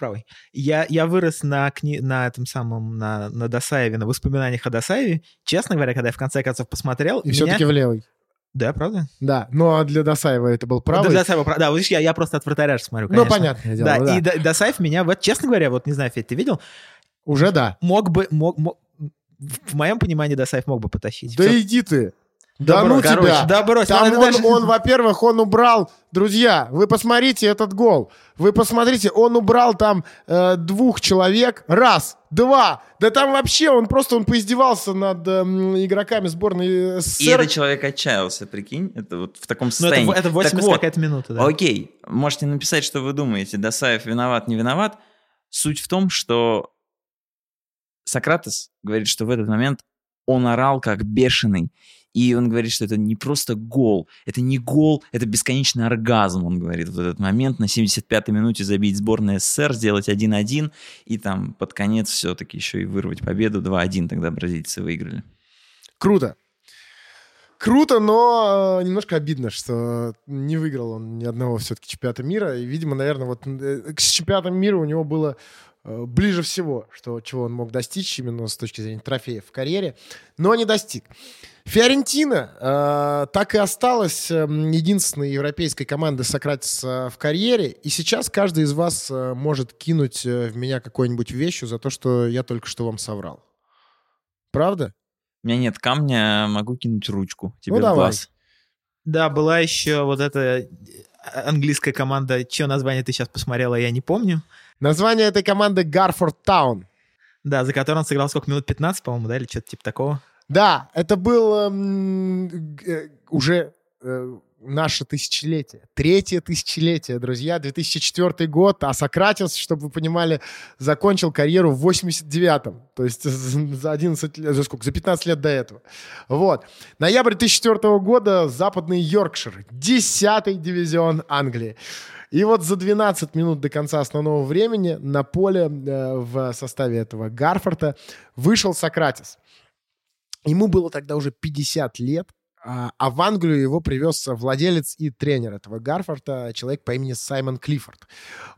Правой. Я, я вырос на, кни... на этом самом, на, на Досаеве, на воспоминаниях о Досаеве. Честно говоря, когда я в конце концов посмотрел... И меня- все-таки в левый. Да, правда? Да, ну а для Досаева это был правый. Да, Досаева, да, видишь, я, я просто от вратаря смотрю, ну, конечно. понятное дело, Да, да. и Досаев меня, вот, честно говоря, вот не знаю, Федь, ты видел, Уже да. мог бы, мог, мог- в моем понимании Досаев мог бы потащить. Да Всё. иди ты. Да Добро, ну короче, тебя. да брось, Там он, даже- он, во-первых, он убрал, друзья, вы посмотрите этот гол. Вы посмотрите, он убрал там э, двух человек. Раз, два. Да там вообще он просто он поиздевался над эм, игроками сборной И СССР. этот человек отчаялся, прикинь, это вот в таком Ну, это, состоянии. это 80 Так вот, какая-то минута, да. Окей, можете написать, что вы думаете. Досаев виноват, не виноват. Суть в том, что Сократос говорит, что в этот момент он орал как бешеный. И он говорит, что это не просто гол. Это не гол, это бесконечный оргазм, он говорит, в этот момент. На 75-й минуте забить сборную СССР, сделать 1-1. И там под конец все-таки еще и вырвать победу 2-1. Тогда бразильцы выиграли. Круто. Круто, но э, немножко обидно, что не выиграл он ни одного все-таки чемпионата мира. И, видимо, наверное, вот э, с чемпионатом мира у него было э, ближе всего, что, чего он мог достичь именно с точки зрения трофеев в карьере, но не достиг. Фиорентина э, так и осталась э, единственной европейской командой Сократиса в карьере. И сейчас каждый из вас э, может кинуть э, в меня какую-нибудь вещь за то, что я только что вам соврал. Правда? У меня нет камня, могу кинуть ручку тебе Ну, в давай. глаз. Да, была еще вот эта э, английская команда, чье название ты сейчас посмотрела, я не помню. Название этой команды Гарфорд Таун. Да, за которым он сыграл сколько, минут 15, по-моему, да, или что-то типа такого. Да, это был эм, э, уже э, наше тысячелетие. Третье тысячелетие, друзья, 2004 год, а Сократис, чтобы вы понимали, закончил карьеру в 89-м, то есть за 11 лет, за сколько, за 15 лет до этого. Вот. Ноябрь 2004 года, западный Йоркшир, 10-й дивизион Англии. И вот за 12 минут до конца основного времени на поле э, в составе этого Гарфорта вышел Сократис. Ему было тогда уже 50 лет, а, а в Англию его привез владелец и тренер этого Гарфорта, человек по имени Саймон Клиффорд.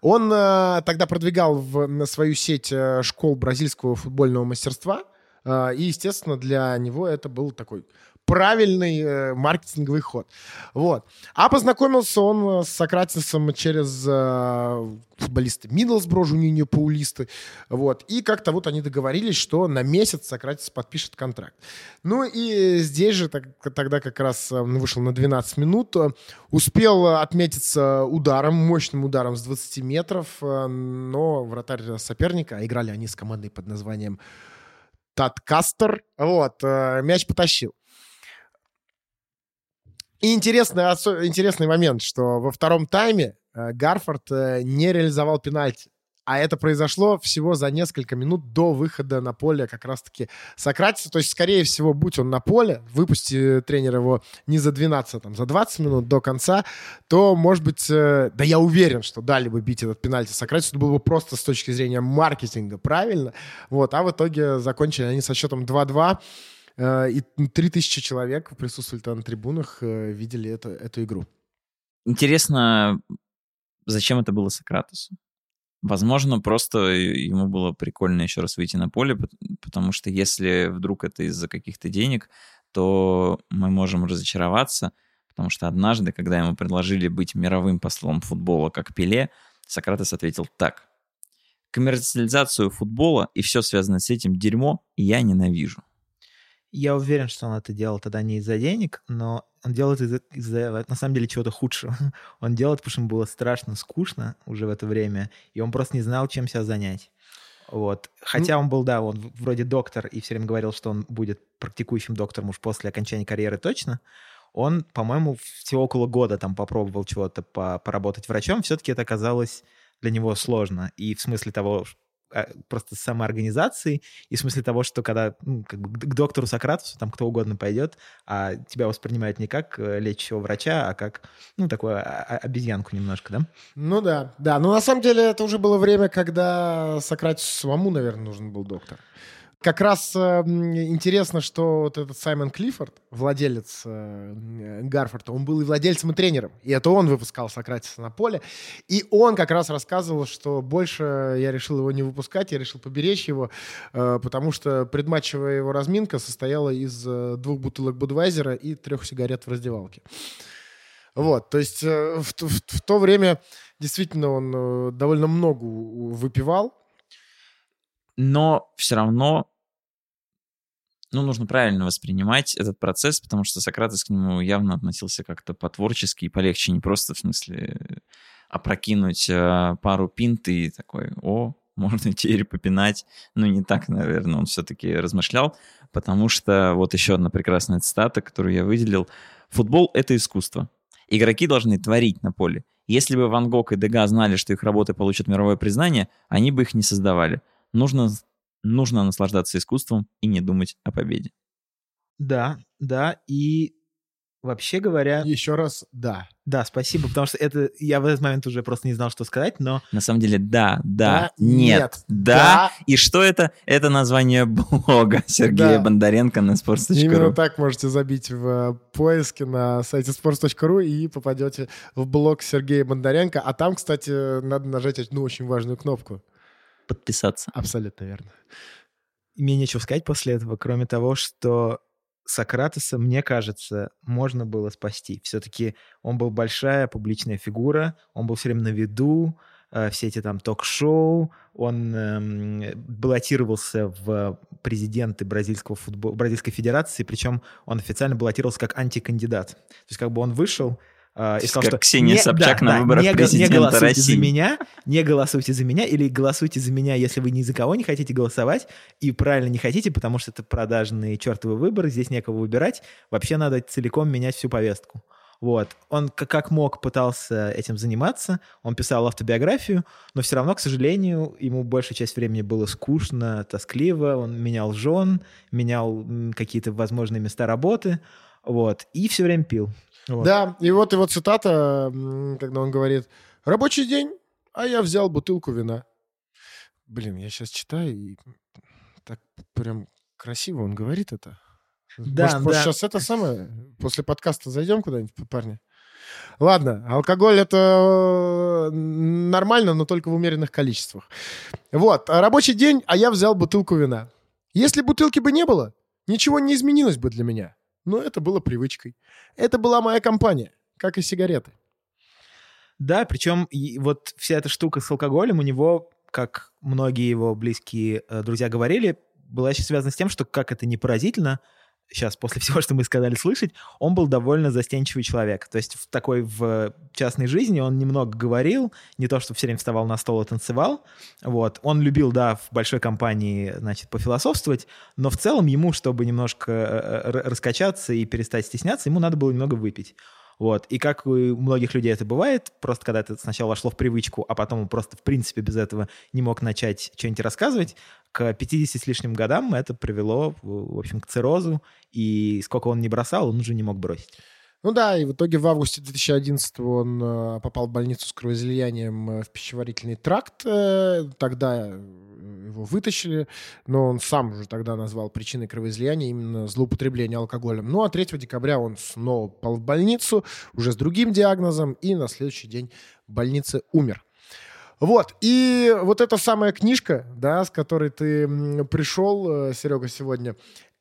Он э, тогда продвигал в, на свою сеть э, школ бразильского футбольного мастерства, и, естественно, для него это был такой правильный э, маркетинговый ход. Вот. А познакомился он э, с Сократисом через э, футболиста Миддлсбро, Жуниньо Паулисты. Вот. И как-то вот они договорились, что на месяц Сократис подпишет контракт. Ну и здесь же так, тогда как раз э, вышел на 12 минут, успел отметиться ударом, мощным ударом с 20 метров, но вратарь соперника, а играли они с командой под названием Таткастер, вот, мяч потащил. И интересный, интересный момент, что во втором тайме э, Гарфорд э, не реализовал пенальти. А это произошло всего за несколько минут до выхода на поле как раз-таки Сократиса. То есть, скорее всего, будь он на поле, выпусти тренер его не за 12, а там, за 20 минут до конца, то, может быть, э, да я уверен, что дали бы бить этот пенальти Сократису. Это было бы просто с точки зрения маркетинга правильно. Вот, а в итоге закончили они со счетом 2-2. Э, и 3000 человек присутствовали там на трибунах, э, видели это, эту игру. Интересно, зачем это было Сократусу? Возможно, просто ему было прикольно еще раз выйти на поле, потому что если вдруг это из-за каких-то денег, то мы можем разочароваться, потому что однажды, когда ему предложили быть мировым послом футбола, как Пеле, Сократос ответил так. Коммерциализацию футбола и все связанное с этим дерьмо я ненавижу. Я уверен, что он это делал тогда не из-за денег, но он делает из-за, из на самом деле, чего-то худшего. [LAUGHS] он делает, потому что ему было страшно скучно уже в это время, и он просто не знал, чем себя занять. Вот. Хотя он был, да, он вроде доктор и все время говорил, что он будет практикующим доктором уж после окончания карьеры точно. Он, по-моему, всего около года там попробовал чего-то по поработать врачом. Все-таки это оказалось для него сложно. И в смысле того, просто самоорганизации, и в смысле того, что когда ну, как бы к доктору Сократусу там кто угодно пойдет, а тебя воспринимают не как э, лечащего врача, а как, ну, такую обезьянку немножко, да? Ну да, да. Но на самом деле это уже было время, когда Сократусу самому, наверное, нужен был доктор. Как раз э, интересно, что вот этот Саймон Клиффорд, владелец э, Гарфорда, он был и владельцем, и тренером. И это он выпускал Сократиса на поле. И он как раз рассказывал, что больше я решил его не выпускать, я решил поберечь его, э, потому что предматчевая его разминка состояла из э, двух бутылок Будвайзера и трех сигарет в раздевалке. Вот, то есть э, в, в, в то время действительно он э, довольно много выпивал, но все равно ну, нужно правильно воспринимать этот процесс, потому что Сократес к нему явно относился как-то по-творчески и полегче, не просто в смысле опрокинуть э, пару пинт и такой, о, можно теперь попинать. Ну, не так, наверное, он все-таки размышлял, потому что вот еще одна прекрасная цитата, которую я выделил. Футбол — это искусство. Игроки должны творить на поле. Если бы Ван Гог и Дега знали, что их работы получат мировое признание, они бы их не создавали. Нужно нужно наслаждаться искусством и не думать о победе. Да, да, и вообще говоря... Еще раз, да. Да, спасибо, потому что это я в этот момент уже просто не знал, что сказать, но... На самом деле, да, да, да нет, нет, да. да. И что это? Это название блога [LAUGHS] Сергея да. Бондаренко на sports.ru. Именно так можете забить в э, поиске на сайте sports.ru и попадете в блог Сергея Бондаренко. А там, кстати, надо нажать одну очень важную кнопку подписаться. Абсолютно верно. Мне нечего сказать после этого, кроме того, что Сократоса, мне кажется, можно было спасти. Все-таки он был большая публичная фигура, он был все время на виду, э, все эти там ток-шоу, он э, баллотировался в президенты бразильского футбола, Бразильской Федерации, причем он официально баллотировался как антикандидат. То есть как бы он вышел, Uh, и сказал, как что Ксения не, Собчак да, на да, выборах не, президента не голосуйте России. за меня, не голосуйте за меня, или голосуйте за меня, если вы ни за кого не хотите голосовать, и правильно не хотите, потому что это продажные чертовы выборы, здесь некого выбирать, вообще надо целиком менять всю повестку. Вот. Он как мог пытался этим заниматься, он писал автобиографию, но все равно, к сожалению, ему большая часть времени было скучно, тоскливо, он менял жен, менял какие-то возможные места работы, вот, и все время пил. Вот. Да, и вот его цитата, когда он говорит, рабочий день, а я взял бутылку вина. Блин, я сейчас читаю, и так прям красиво он говорит это. Да, может, да. может, сейчас это самое, после подкаста зайдем куда-нибудь, парни? Ладно, алкоголь это нормально, но только в умеренных количествах. Вот, рабочий день, а я взял бутылку вина. Если бутылки бы не было, ничего не изменилось бы для меня. Но это было привычкой. Это была моя компания, как и сигареты. Да, причем и вот вся эта штука с алкоголем у него, как многие его близкие э, друзья говорили, была еще связана с тем, что, как это не поразительно, сейчас после всего, что мы сказали слышать, он был довольно застенчивый человек. То есть в такой в частной жизни он немного говорил, не то, что все время вставал на стол и танцевал. Вот. Он любил, да, в большой компании, значит, пофилософствовать, но в целом ему, чтобы немножко э, раскачаться и перестать стесняться, ему надо было немного выпить. Вот. И как у многих людей это бывает, просто когда это сначала вошло в привычку, а потом он просто в принципе без этого не мог начать что-нибудь рассказывать, к 50 с лишним годам это привело, в общем, к циррозу, и сколько он не бросал, он уже не мог бросить. Ну да, и в итоге в августе 2011 он э, попал в больницу с кровоизлиянием э, в пищеварительный тракт. Э, тогда его вытащили, но он сам уже тогда назвал причиной кровоизлияния именно злоупотребление алкоголем. Ну а 3 декабря он снова попал в больницу, уже с другим диагнозом, и на следующий день в больнице умер. Вот, и вот эта самая книжка, да, с которой ты пришел, Серега, сегодня,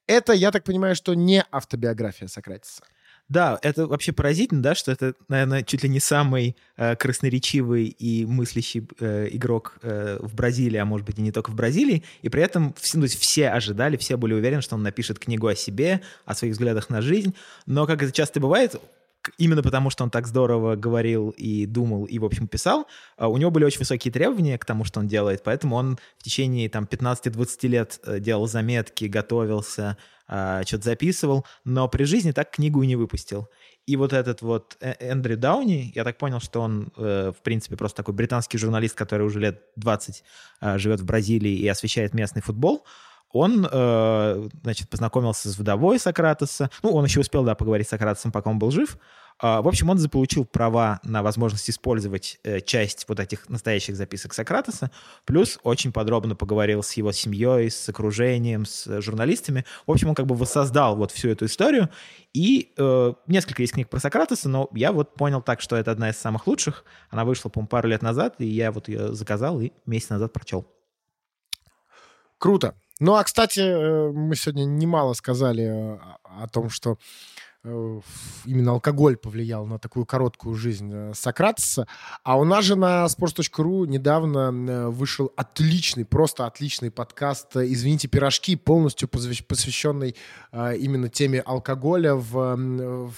это, я так понимаю, что не автобиография Сократиса. Да, это вообще поразительно, да, что это, наверное, чуть ли не самый э, красноречивый и мыслящий э, игрок э, в Бразилии, а может быть и не только в Бразилии, и при этом все, ну, все ожидали, все были уверены, что он напишет книгу о себе, о своих взглядах на жизнь, но, как это часто бывает, именно потому, что он так здорово говорил и думал, и, в общем, писал, а, у него были очень высокие требования к тому, что он делает, поэтому он в течение там 15-20 лет э, делал заметки, готовился, а, что-то записывал, но при жизни так книгу и не выпустил. И вот этот вот э, Эндрю Дауни, я так понял, что он, э, в принципе, просто такой британский журналист, который уже лет 20 а, живет в Бразилии и освещает местный футбол, он, э, значит, познакомился с вдовой Сократоса. Ну, он еще успел, да, поговорить с Сократосом, пока он был жив. Э, в общем, он заполучил права на возможность использовать э, часть вот этих настоящих записок Сократоса, плюс очень подробно поговорил с его семьей, с окружением, с журналистами. В общем, он как бы воссоздал вот всю эту историю. И э, несколько есть книг про Сократоса, но я вот понял так, что это одна из самых лучших. Она вышла, по-моему, пару лет назад, и я вот ее заказал и месяц назад прочел. Круто. Ну, а, кстати, э, мы сегодня немало сказали э, о том, что э, именно алкоголь повлиял на такую короткую жизнь Сократиса. А у нас же на sports.ru недавно вышел отличный, просто отличный подкаст «Извините, пирожки», полностью посвященный именно теме алкоголя в, в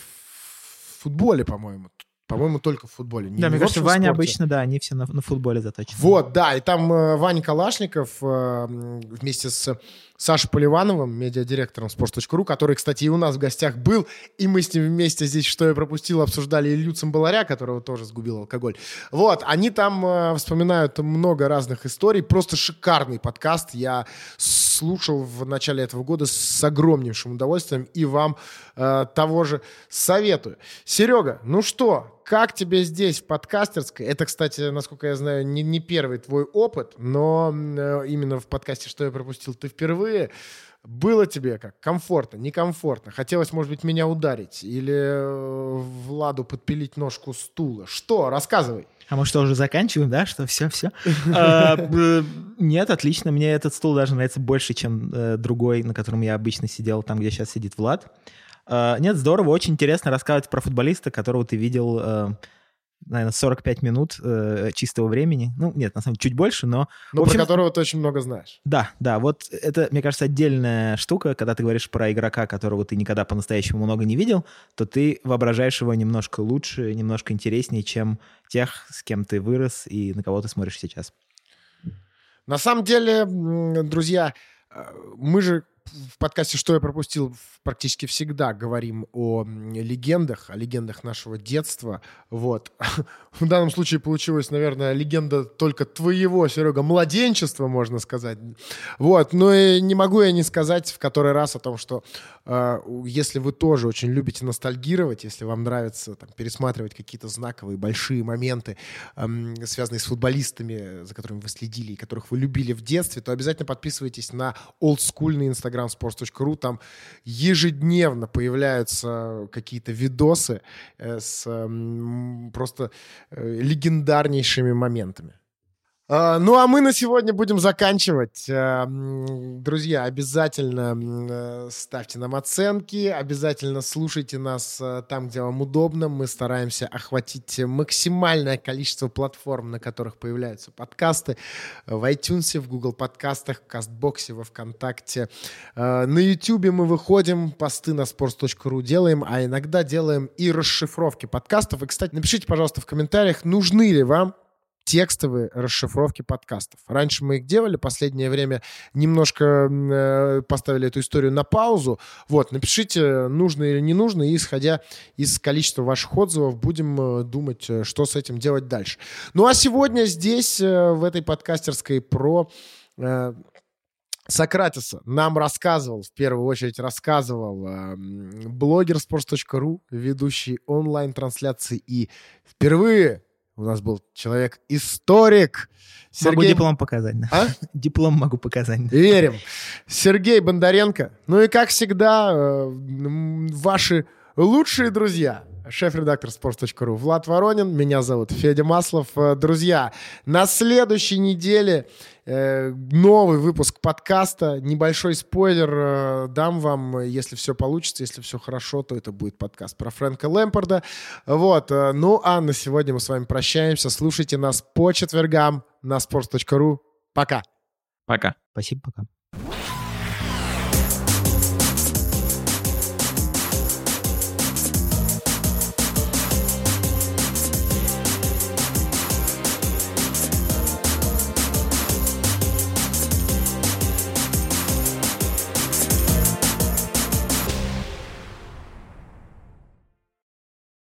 футболе, по-моему. По-моему, только в футболе. Не да, мне кажется, Ваня спорте. обычно, да, они все на, на футболе заточены. Вот, да, и там э, Ваня Калашников э, вместе с Сашей Поливановым, медиадиректором sports.ru, который, кстати, и у нас в гостях был, и мы с ним вместе здесь «Что я пропустил» обсуждали Илью Цимбаларя, которого тоже сгубил алкоголь. Вот, они там э, вспоминают много разных историй, просто шикарный подкаст, я слушал в начале этого года с огромнейшим удовольствием, и вам э, того же советую. Серега, ну что, как тебе здесь, в подкастерской? Это, кстати, насколько я знаю, не, не первый твой опыт, но э, именно в подкасте «Что я пропустил» ты впервые. Было тебе как? Комфортно, некомфортно? Хотелось, может быть, меня ударить? Или э, Владу подпилить ножку стула? Что? Рассказывай. А мы что, уже заканчиваем, да? Что все, все? [LAUGHS] А, нет, отлично. Мне этот стул даже нравится больше, чем э, другой, на котором я обычно сидел, там, где сейчас сидит Влад. А, нет, здорово, очень интересно рассказывать про футболиста, которого ты видел, э, наверное, 45 минут э, чистого времени. Ну, нет, на самом деле, чуть больше, но... Ну, общем, про которого ты очень много знаешь. Да, да, вот это, мне кажется, отдельная штука, когда ты говоришь про игрока, которого ты никогда по-настоящему много не видел, то ты воображаешь его немножко лучше, немножко интереснее, чем тех, с кем ты вырос и на кого ты смотришь сейчас. На самом деле, друзья, э, мы же в подкасте «Что я пропустил» практически всегда говорим о легендах, о легендах нашего детства. Вот. [LAUGHS] В данном случае получилась, наверное, легенда только твоего, Серега, младенчества, можно сказать. Вот. Но и не могу я не сказать в который раз о том, что э, если вы тоже очень любите ностальгировать, если вам нравится там, пересматривать какие-то знаковые большие моменты, э, связанные с футболистами, за которыми вы следили и которых вы любили в детстве, то обязательно подписывайтесь на олдскульный инстаграм sports.ru. Там ежедневно появляются какие-то видосы э, с э, просто э, легендарнейшими моментами. А, ну, а мы на сегодня будем заканчивать. А, друзья, обязательно э, ставьте нам оценки, обязательно слушайте нас э, там, где вам удобно. Мы стараемся охватить максимальное количество платформ, на которых появляются подкасты. В iTunes, в Google подкастах, в Кастбоксе, во Вконтакте. А, на YouTube мы выходим, посты на sports.ru делаем, а иногда делаем и расшифровки подкастов. И, кстати, напишите, пожалуйста, в комментариях, нужны ли вам текстовые расшифровки подкастов. Раньше мы их делали, последнее время немножко э, поставили эту историю на паузу. Вот, напишите, нужно или не нужно, и исходя из количества ваших отзывов будем э, думать, э, что с этим делать дальше. Ну а сегодня здесь, э, в этой подкастерской про... Э, Сократиса нам рассказывал, в первую очередь рассказывал э, блогер sports.ru, ведущий онлайн-трансляции и впервые у нас был человек-историк. Сергей... Могу диплом показать. Да. А? [LAUGHS] Диплом могу показать. Да. Верим. Сергей Бондаренко. Ну и, как всегда, э, ваши лучшие друзья. Шеф-редактор sports.ru Влад Воронин. Меня зовут Федя Маслов. Э, друзья, на следующей неделе Э, новый выпуск подкаста. Небольшой спойлер э, дам вам, если все получится, если все хорошо, то это будет подкаст про Фрэнка Лэмпорда. Вот. Ну, а на сегодня мы с вами прощаемся. Слушайте нас по четвергам на sports.ru. Пока. Пока. Спасибо, пока.